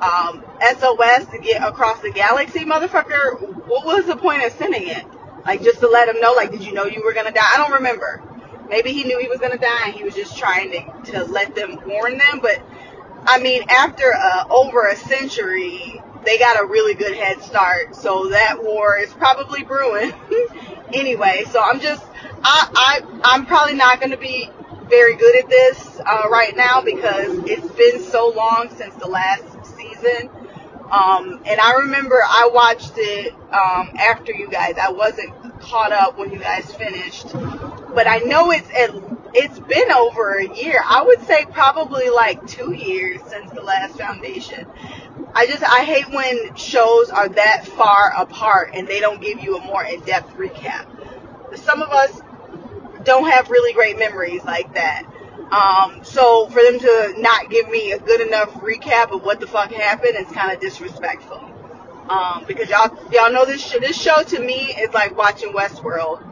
um, SOS to get across the galaxy, motherfucker, what was the point of sending it? Like, just to let him know, like, did you know you were gonna die? I don't remember. Maybe he knew he was gonna die and he was just trying to, to let them warn them, but I mean, after uh, over a century, they got a really good head start. So that war is probably brewing anyway. So I'm just, I, I, I'm probably not going to be very good at this uh, right now because it's been so long since the last season. Um, and I remember I watched it um, after you guys. I wasn't caught up when you guys finished, but I know it's at it's been over a year. I would say probably like two years since the last foundation. I just I hate when shows are that far apart and they don't give you a more in-depth recap. Some of us don't have really great memories like that. Um, so for them to not give me a good enough recap of what the fuck happened is kind of disrespectful. Um, because y'all y'all know this sh- this show to me is like watching Westworld.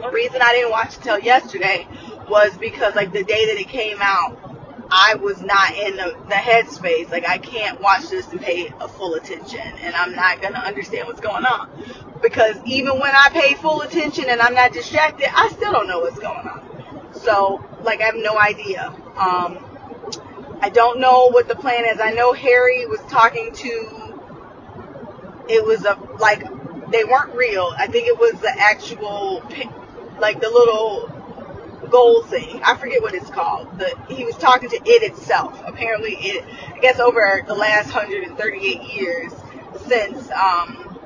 The reason I didn't watch it till yesterday was because like the day that it came out, I was not in the, the headspace. Like I can't watch this and pay a full attention, and I'm not gonna understand what's going on. Because even when I pay full attention and I'm not distracted, I still don't know what's going on. So like I have no idea. Um, I don't know what the plan is. I know Hari was talking to. It was a like they weren't real. I think it was the actual like the little gold thing. I forget what it's called. The he was talking to it itself. Apparently, it. I guess over the last 138 years since um,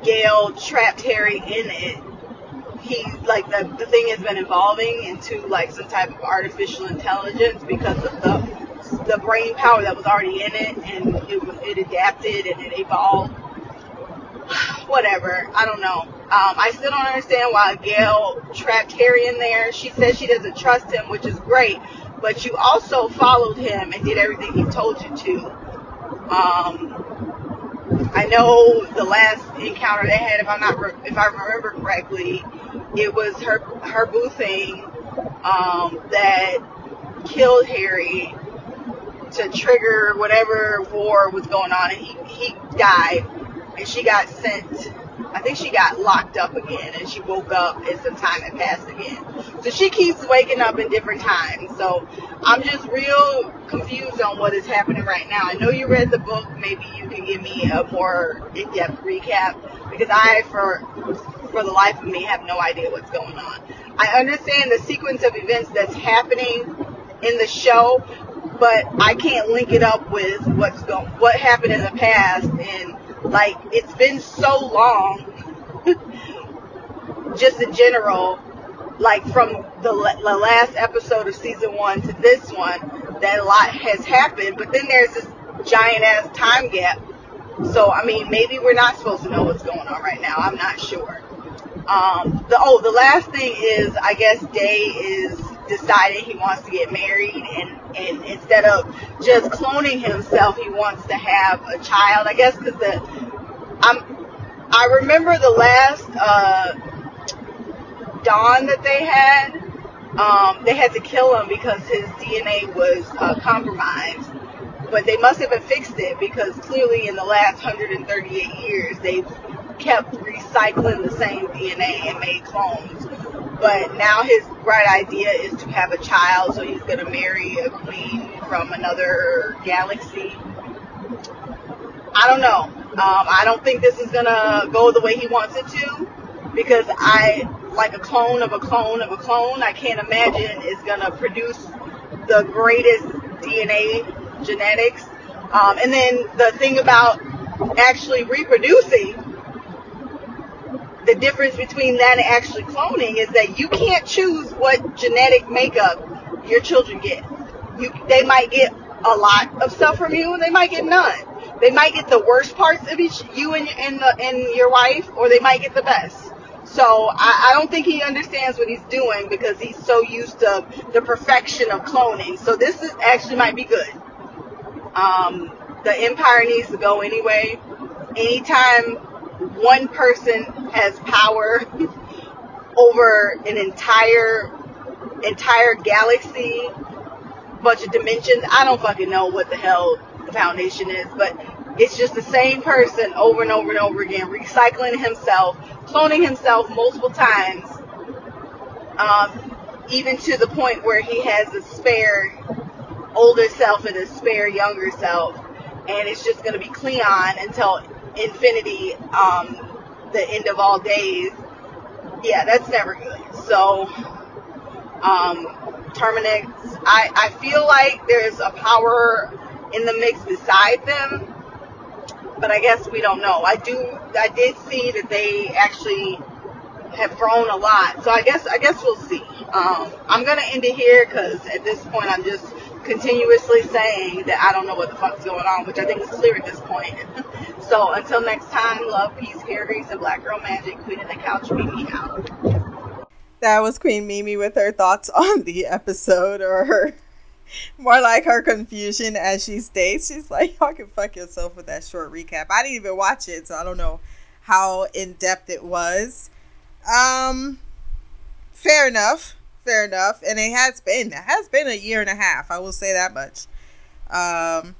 Gaal trapped Hari in it, he like the the thing has been evolving into like some type of artificial intelligence because of the the brain power that was already in it, and it it adapted and it evolved whatever. I don't know. Um, I still don't understand why Gaal trapped Hari in there. She says she doesn't trust him, which is great, but you also followed him and did everything he told you to. Um, I know the last encounter they had, if I'm not, if I remember correctly, it was her her boo thing um, that killed Hari to trigger whatever war was going on, and he he died and she got sent. I think she got locked up again, and she woke up and some time had passed again. So she keeps waking up in different times. So I'm just real confused on what is happening right now. I know you read the book. Maybe you can give me a more in-depth recap because I, for for the life of me, have no idea what's going on. I understand the sequence of events that's happening in the show, but I can't link it up with what's going, what happened in the past and like it's been so long. Just in general like from the, the last episode of season one to this one that a lot has happened but then there's this giant ass time gap. So i mean maybe we're not supposed to know what's going on right now. I'm not sure. Um, the oh the last thing is i guess day is deciding he wants to get married and, and instead of just cloning himself he wants to have a child i guess because the i'm i remember the last uh dawn that they had um they had to kill him because his dna was uh, compromised. But they must have fixed it because clearly in the last 138 years they've kept recycling the same dna and made clones but now his bright idea is to have a child, so he's gonna marry a queen from another galaxy. I don't know. Um, I don't think this is gonna go the way he wants it to, because I like a clone of a clone of a clone. I can't imagine is gonna produce the greatest DNA genetics. Um, and then the thing about actually reproducing, the difference between that and actually cloning is that you can't choose what genetic makeup your children get. You, they might get a lot of stuff from you, and they might get none. They might get the worst parts of each you and and, the, and your wife, or they might get the best. So I, I don't think he understands what he's doing because he's so used to the perfection of cloning. So this is actually might be good. Um, the empire needs to go anyway. Anytime one person has power over an entire entire galaxy, bunch of dimensions, I don't fucking know what the hell the foundation is, but it's just the same person over and over and over again, recycling himself, cloning himself multiple times, um, even to the point where he has a spare older self and a spare younger self, and it's just going to be Cleon until infinity, um, the end of all days. Yeah, that's never good. So, um, Terminus, I, I feel like there's a power in the mix beside them, but I guess we don't know. I do, I did see that they actually have grown a lot, so I guess, I guess we'll see. Um, I'm gonna end it here because at this point I'm just continuously saying that I don't know what the fuck's going on, which I think is clear at this point. so until next time, love, peace, hair grease, and black girl magic. Queen of the couch, me out. That was Queen Mimi with her thoughts on the episode, or her more like her confusion as she states. She's like, "Y'all can fuck yourself with that short recap." I didn't even watch it, so I don't know how in depth it was. Um, fair enough, fair enough. And it has been it has been a year and a half. I will say that much. Um,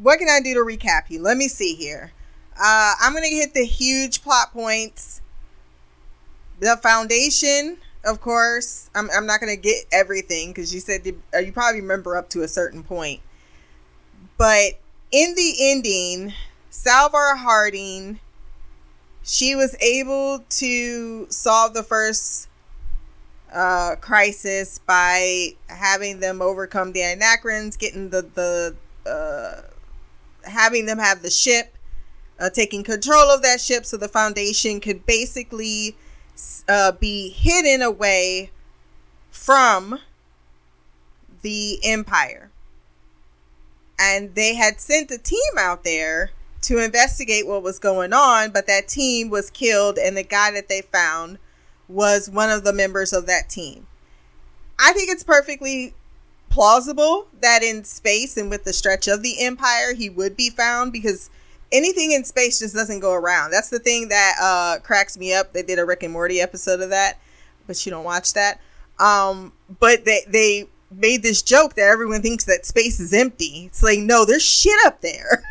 what can I do to recap you? Let me see here. Uh, I'm gonna hit the huge plot points the foundation of course i'm, I'm not going to get everything because you said uh, you probably remember up to a certain point but in the ending Salvor Hardin she was able to solve the first uh, crisis by having them overcome the Anacreons getting the the uh, having them have the ship uh, taking control of that ship so the foundation could basically uh, be hidden away from the empire. And they had sent a team out there to investigate what was going on, but that team was killed, and the guy that they found was one of the members of that team. I think it's perfectly plausible that in space and with the stretch of the empire, he would be found because anything in space just doesn't go around. That's the thing that uh, cracks me up. They did a Rick and Morty episode of that, but you don't watch that. Um, but they they made this joke that everyone thinks that space is empty. It's like no, there's shit up there.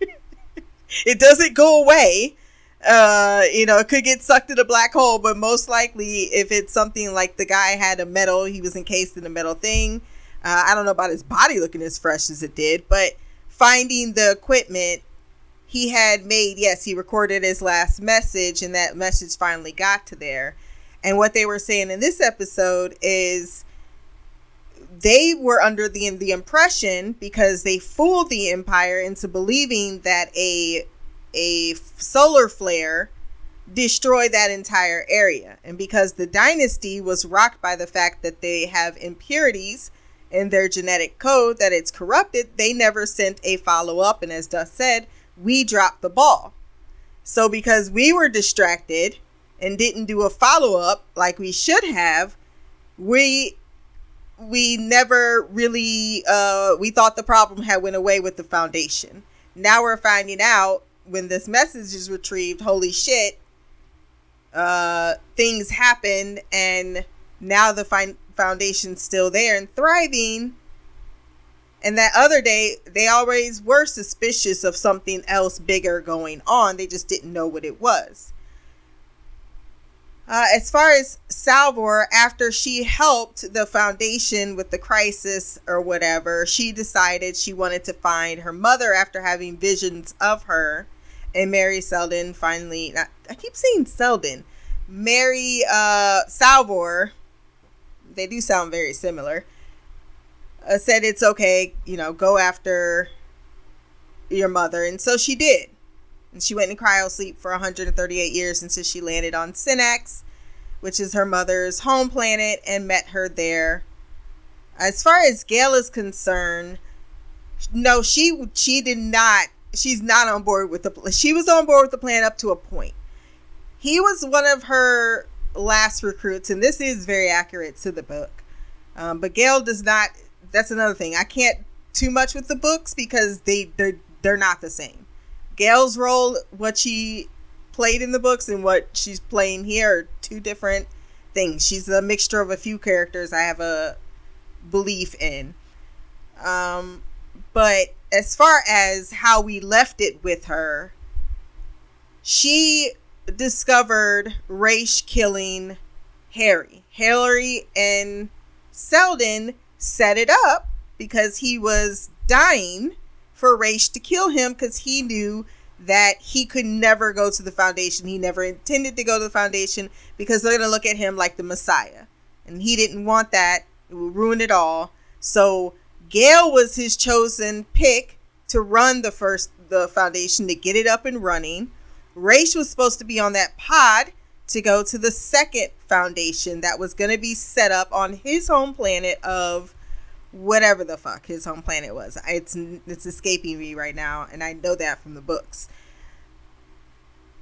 it doesn't go away. Uh, you know, it could get sucked in a black hole, but most likely, if it's something like the guy had a metal, he was encased in a metal thing. Uh, I don't know about his body looking as fresh as it did, but finding the equipment he had made, yes, he recorded his last message, and that message finally got to there. And what they were saying in this episode is they were under the the impression because they fooled the empire into believing that a a solar flare destroyed that entire area and because the dynasty was rocked by the fact that they have impurities in their genetic code that it's corrupted they never sent a follow-up. And as Dusk said we dropped the ball. So because we were distracted and didn't do a follow-up like we should have we we never really uh we thought the problem had went away with the foundation. Now we're finding out when this message is retrieved holy shit uh things happened and now the fin- foundation's still there and thriving and that other day they always were suspicious of something else bigger going on they just didn't know what it was Uh, as far as Salvor, after she helped the foundation with the crisis or whatever, she decided she wanted to find her mother after having visions of her. And Hari Seldon finally, I keep saying Seldon, Hari uh, Salvor, they do sound very similar, uh, said it's okay, you know, go after your mother. And so she did. And she went in cryo sleep for 138 years until she landed on Synnax, which is her mother's home planet, and met her there. As far as Gaal is concerned, no, she she did not. She's not on board with the. She was on board with the plan up to a point. He was one of her last recruits, and this is very accurate to the book. Um, but Gaal does not. That's another thing. I can't too much with the books because they they're they're not the same. Gaal's role, what she played in the books and what she's playing here are two different things. She's a mixture of a few characters I have a belief in. Um, but as far as how we left it with her, she discovered Raych killing Hari. Hari and Seldon set it up because he was dying for Raych to kill him because he knew that he could never go to the foundation. He never intended to go to the foundation because they're going to look at him like the Messiah. And he didn't want that. It would ruin it all. So Gaal was his chosen pick to run the first the foundation to get it up and running. Raych was supposed to be on that pod to go to the second foundation that was going to be set up on his home planet of whatever the fuck his home planet was. It's it's escaping me right now, and I know that from the books.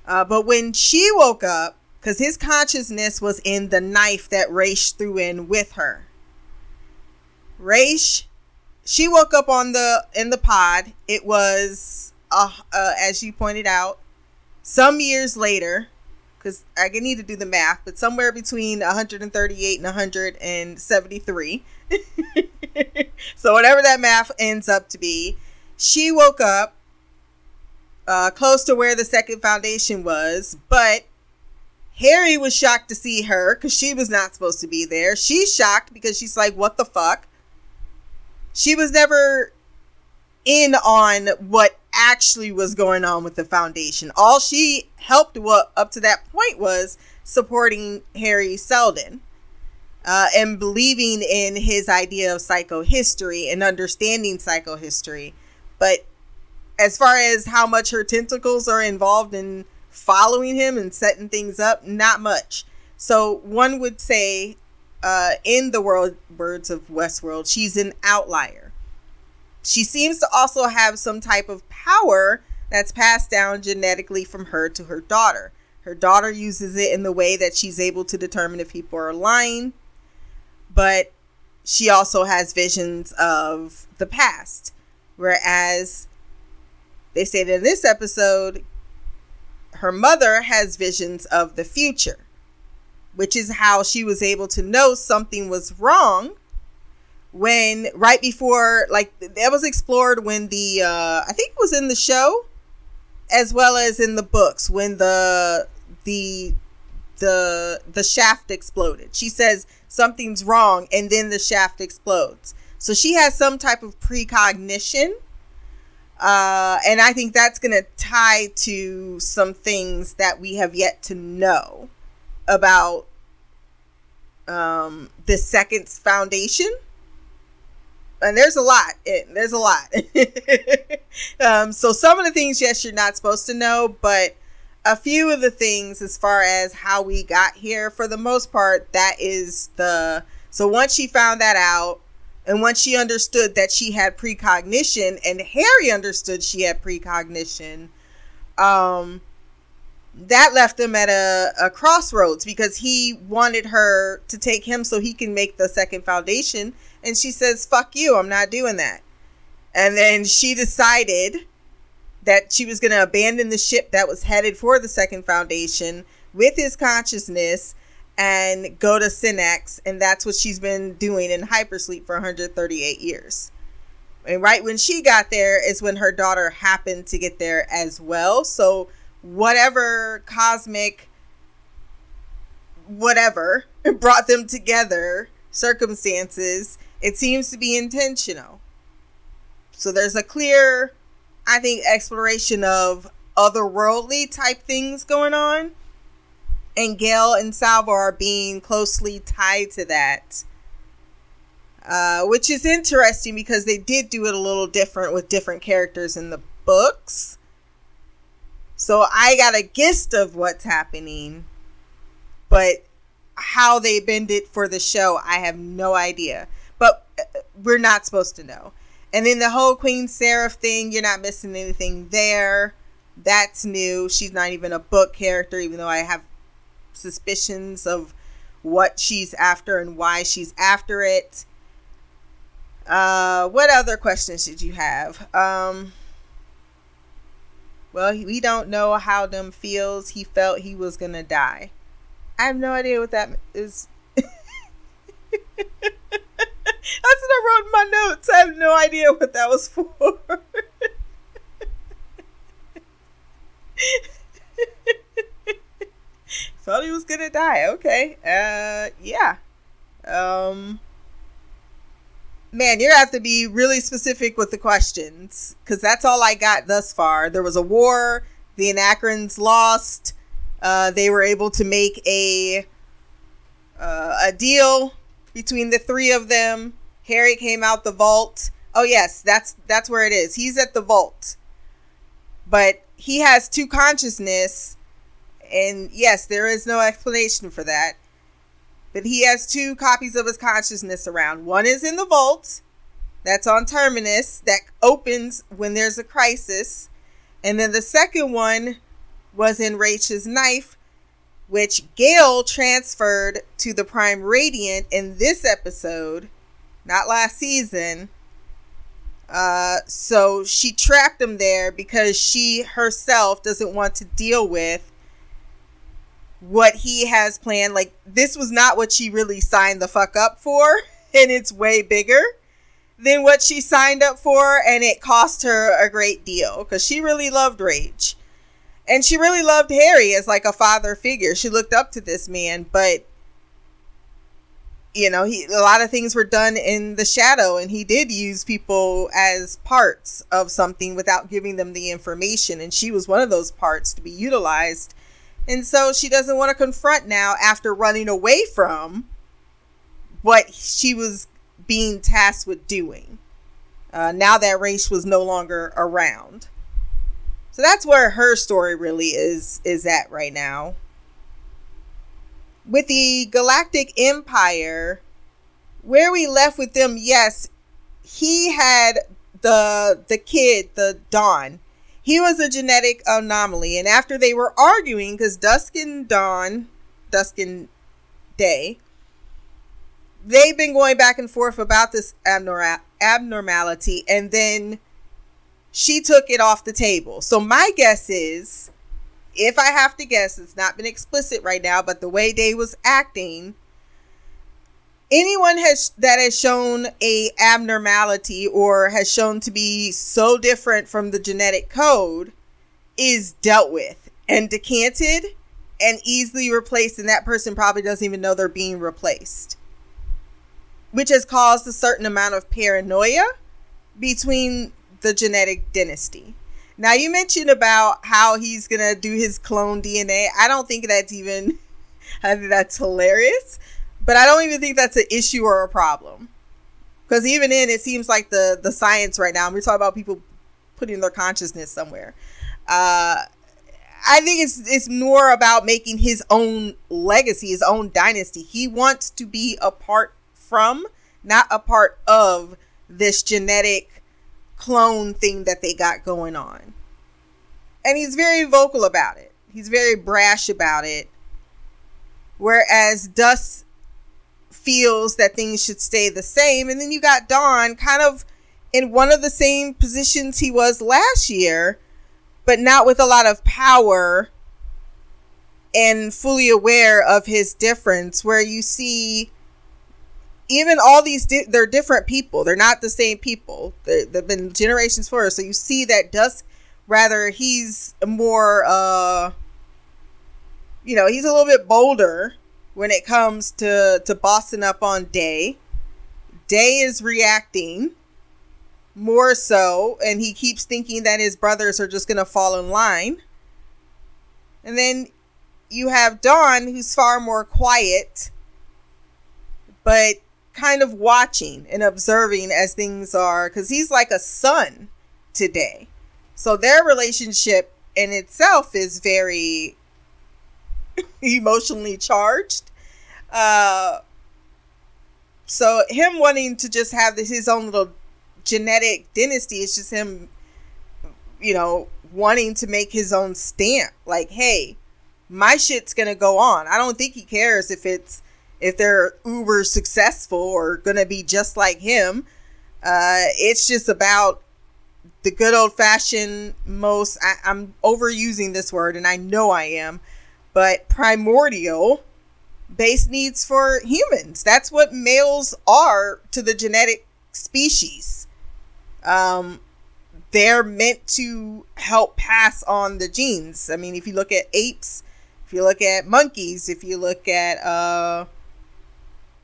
Uh, but when she woke up, because his consciousness was in the knife that Raych threw in with her. Raych, she woke up on the in the pod. It was, uh, uh as you pointed out, some years later, because I need to do the math, but somewhere between 138 and 173. so whatever that math ends up to be, she woke up uh, close to where the second foundation was, but Hari was shocked to see her because she was not supposed to be there. She's shocked because she's like, "What the fuck?" She was never in on what actually was going on with the foundation. All she helped what up to that point was supporting Hari Seldon uh, and believing in his idea of psychohistory and understanding psychohistory. But as far as how much her tentacles are involved in following him and setting things up, not much. So one would say, uh, in the world words of Westworld, she's an outlier. She seems to also have some type of power that's passed down genetically from her to her daughter. Her daughter uses it in the way that she's able to determine if people are lying but she also has visions of the past. Whereas they said in this episode, her mother has visions of the future, which is how she was able to know something was wrong when right before like that was explored when the uh I think it was in the show as well as in the books when the the the the shaft exploded. She says something's wrong and then the shaft explodes. So she has some type of precognition. Uh, and I think that's going to tie to some things that we have yet to know about um, the second foundation. And there's a lot. There's a lot. um, so some of the things, yes, you're not supposed to know, but a few of the things as far as how we got here for the most part that is the so once she found that out and once she understood that she had precognition and hari understood she had precognition um that left him at a, a crossroads because he wanted her to take him so he can make the second foundation and she says fuck you i'm not doing that and then she decided that she was going to abandon the ship that was headed for the second foundation with his consciousness and go to Synnax. And that's what she's been doing in hypersleep for 138 years. And right when she got there is when her daughter happened to get there as well. So, whatever cosmic whatever brought them together, circumstances, it seems to be intentional. So there's a clear, I think, exploration of otherworldly type things going on. And Gaal and Salvor are being closely tied to that. Uh, which is interesting because they did do it a little different with different characters in the books. So I got a gist of what's happening, but how they bend it for the show, I have no idea. We're not supposed to know. And then the whole Queen Sareth thing, you're not missing anything there. That's new. She's not even a book character, even though I have suspicions of what she's after and why she's after it. Uh, what other questions did you have? Um, well, we don't know how them feels. He felt he was gonna die. I have no idea what that is. That's what I wrote in my notes. I have no idea what that was for. Thought he was gonna die. Okay. Uh, yeah. Um, man, you're gonna have to be really specific with the questions because that's all I got thus far. There was a war. The Anacreons lost. Uh, they were able to make a uh, a deal between the three of them. Hari came out the vault. Oh yes, that's that's where it is. He's at the vault, but he has two consciousness, and yes, there is no explanation for that. But he has two copies of his consciousness around. One is in the vault, that's on Terminus, that opens when there's a crisis, and then the second one was in Raych's knife, which Gaal transferred to the Prime Radiant in this episode, not last season. Uh, so she trapped him there because she herself doesn't want to deal with what he has planned. Like, this was not what she really signed the fuck up for, and it's way bigger than what she signed up for, and it cost her a great deal because she really loved Raych. And she really loved Hari as like a father figure. She looked up to this man, but you know, he a lot of things were done in the shadow and he did use people as parts of something without giving them the information and she was one of those parts to be utilized. And so she doesn't want to confront now after running away from what she was being tasked with doing. Uh, now that Raych was no longer around. So that's where her story really is is at right now. With the Galactic Empire, where we left with them, yes, he had the the kid, the Dawn. He was a genetic anomaly, and after they were arguing, because Dusk and Dawn, Dusk and Day, they've been going back and forth about this abnor- abnormality, and then she took it off the table. So my guess is, if I have to guess, it's not been explicit right now, but the way Day was acting, anyone has that has shown a abnormality or has shown to be so different from the genetic code is dealt with and decanted and easily replaced and that person probably doesn't even know they're being replaced which has caused a certain amount of paranoia between the genetic dynasty. Now you mentioned about how he's gonna do his clone DNA. I don't think that's even I think that's hilarious. But I don't even think that's an issue or a problem. Because even in it seems like the the science right now, we're talking about people putting their consciousness somewhere. Uh I think it's it's more about making his own legacy, his own dynasty. He wants to be a part from, not a part of this genetic clone thing that they got going on. And he's very vocal about it. He's very brash about it. Whereas Dusk feels that things should stay the same. And then you got Dawn kind of in one of the same positions he was last year, but not with a lot of power and fully aware of his difference, where you see even all these di- they're different people they're not the same people they they've been generations forward so you see that dusk rather he's more uh you know he's a little bit bolder when it comes to to bossing up on Day. Day is reacting more so, and he keeps thinking that his brothers are just gonna fall in line. And then you have Dawn, who's far more quiet, but kind of watching and observing as things are, because he's like a son today. So their relationship in itself is very emotionally charged. Uh, so him wanting to just have his own little genetic dynasty is just him, you know, wanting to make his own stamp. Like, hey, my shit's gonna go on. I don't think he cares if it's if they're uber successful or gonna be just like him. Uh, it's just about the good old fashioned most. I, I'm overusing this word, and I know I am, but primordial base needs for humans. That's what males are to the genetic species. Um, they're meant to help pass on the genes. I mean, if you look at apes, if you look at monkeys, if you look at uh,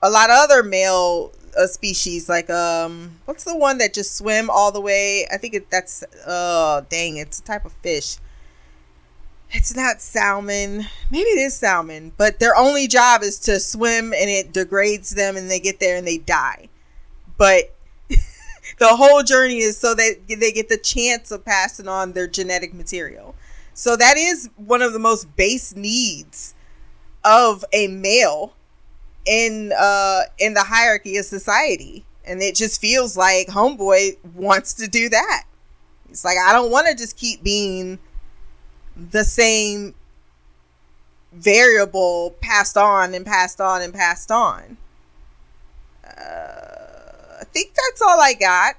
a lot of other male uh, species, like um, what's the one that just swim all the way? I think it, that's oh dang, it's a type of fish. It's not salmon. Maybe it is salmon, but their only job is to swim and it degrades them and they get there and they die. But the whole journey is so that they get the chance of passing on their genetic material. So that is one of the most base needs of a male in uh in the hierarchy of society. And it just feels like homeboy wants to do that. It's like I don't want to just keep being the same variable passed on and passed on and passed on. Uh, I think that's all I got.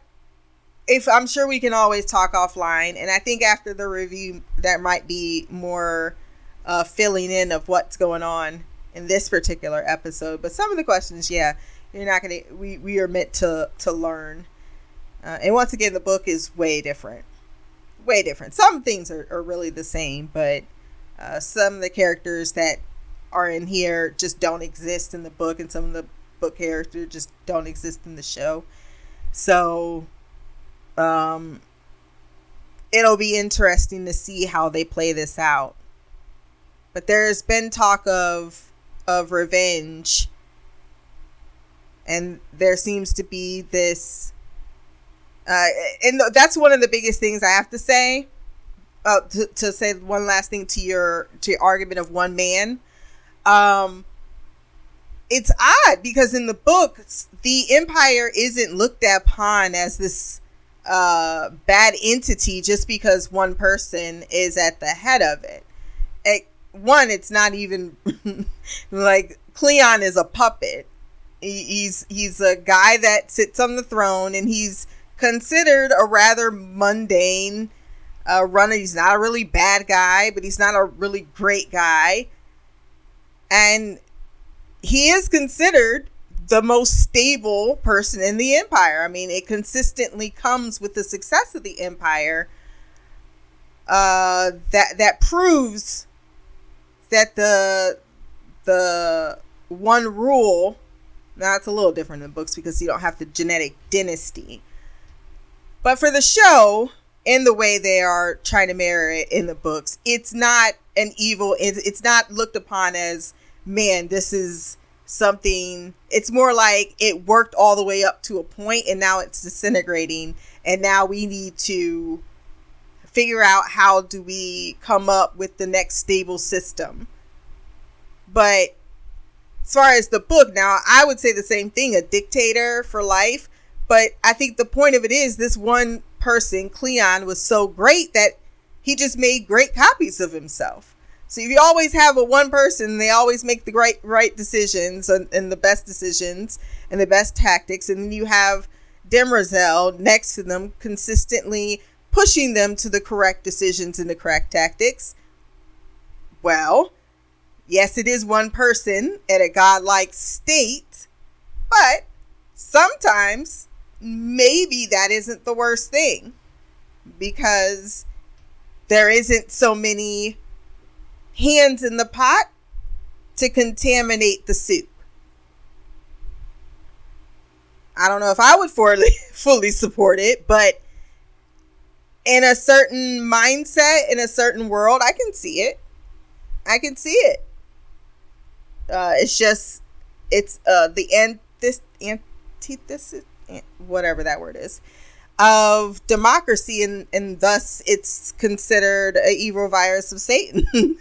If I'm sure we can always talk offline, and I think after the review, that might be more uh, filling in of what's going on in this particular episode. But some of the questions, yeah, you're not gonna. We we are meant to to learn. Uh, and once again, the book is way different way different. Some things are, are really the same, but uh, some of the characters that are in here just don't exist in the book, and some of the book characters just don't exist in the show. So, um, it'll be interesting to see how they play this out. But there's been talk of of revenge, and there seems to be this uh, and that's one of the biggest things I have to say. Uh, to, to say one last thing to your to your argument of one man, um, it's odd because in the book the empire isn't looked upon as this uh, bad entity just because one person is at the head of it. One, it's not even like Cleon is a puppet. He's he's a guy that sits on the throne and he's considered a rather mundane uh, runner. He's not a really bad guy, but he's not a really great guy. And he is considered the most stable person in the empire. I mean, it consistently comes with the success of the empire. Uh, that that proves that the the one rule. Now it's a little different in books because you don't have the genetic dynasty but for the show, in the way they are trying to mirror it in the books, it's not an evil. It's, it's not looked upon as man. This is something. It's more like it worked all the way up to a point, and now it's disintegrating. And now we need to figure out how do we come up with the next stable system. But as far as the book, now I would say the same thing: a dictator for life but I think the point of it is this one person, Cleon, was so great that he just made great copies of himself. So if you always have a one person, they always make the right right decisions and, and the best decisions and the best tactics, and then you have Demerzel next to them, consistently pushing them to the correct decisions and the correct tactics. Well, yes, it is one person at a godlike state, but sometimes maybe that isn't the worst thing because there isn't so many hands in the pot to contaminate the soup. I don't know if I would fully fully support it, but in a certain mindset, in a certain world, I can see it. I can see it. Uh, it's just it's uh the antis antithesis whatever that word is of democracy and and thus it's considered a evil virus of Satan.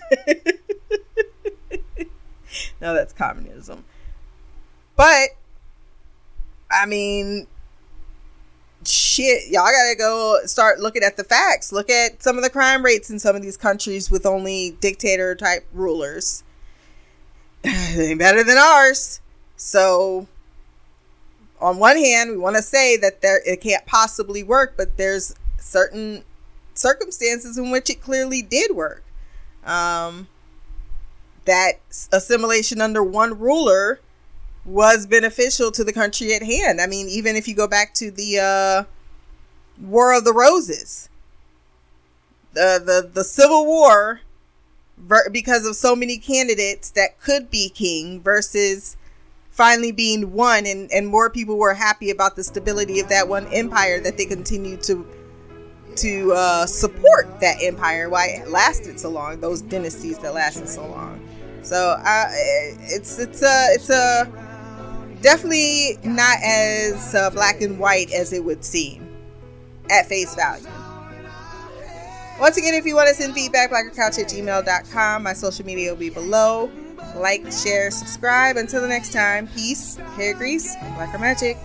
no, that's communism. But I mean shit, y'all gotta go start looking at the facts. Look at some of the crime rates in some of these countries with only dictator type rulers. they ain't better than ours. So, on one hand, we want to say that there it can't possibly work, but there's certain circumstances in which it clearly did work. Um, that assimilation under one ruler was beneficial to the country at hand. I mean, even if you go back to the uh, War of the Roses, the the the Civil War, ver- because of so many candidates that could be king versus finally being one, and and more people were happy about the stability of that one empire that they continued to to uh, support that empire why it lasted so long those dynasties that lasted so long so uh, it's it's a it's a definitely not as uh, black and white as it would seem at face value. Once again, if you want to send feedback, blackgirlcouch at gmail.com. My social media will be below. Like, share, subscribe. Until the next time, peace, hair grease, blacker magic.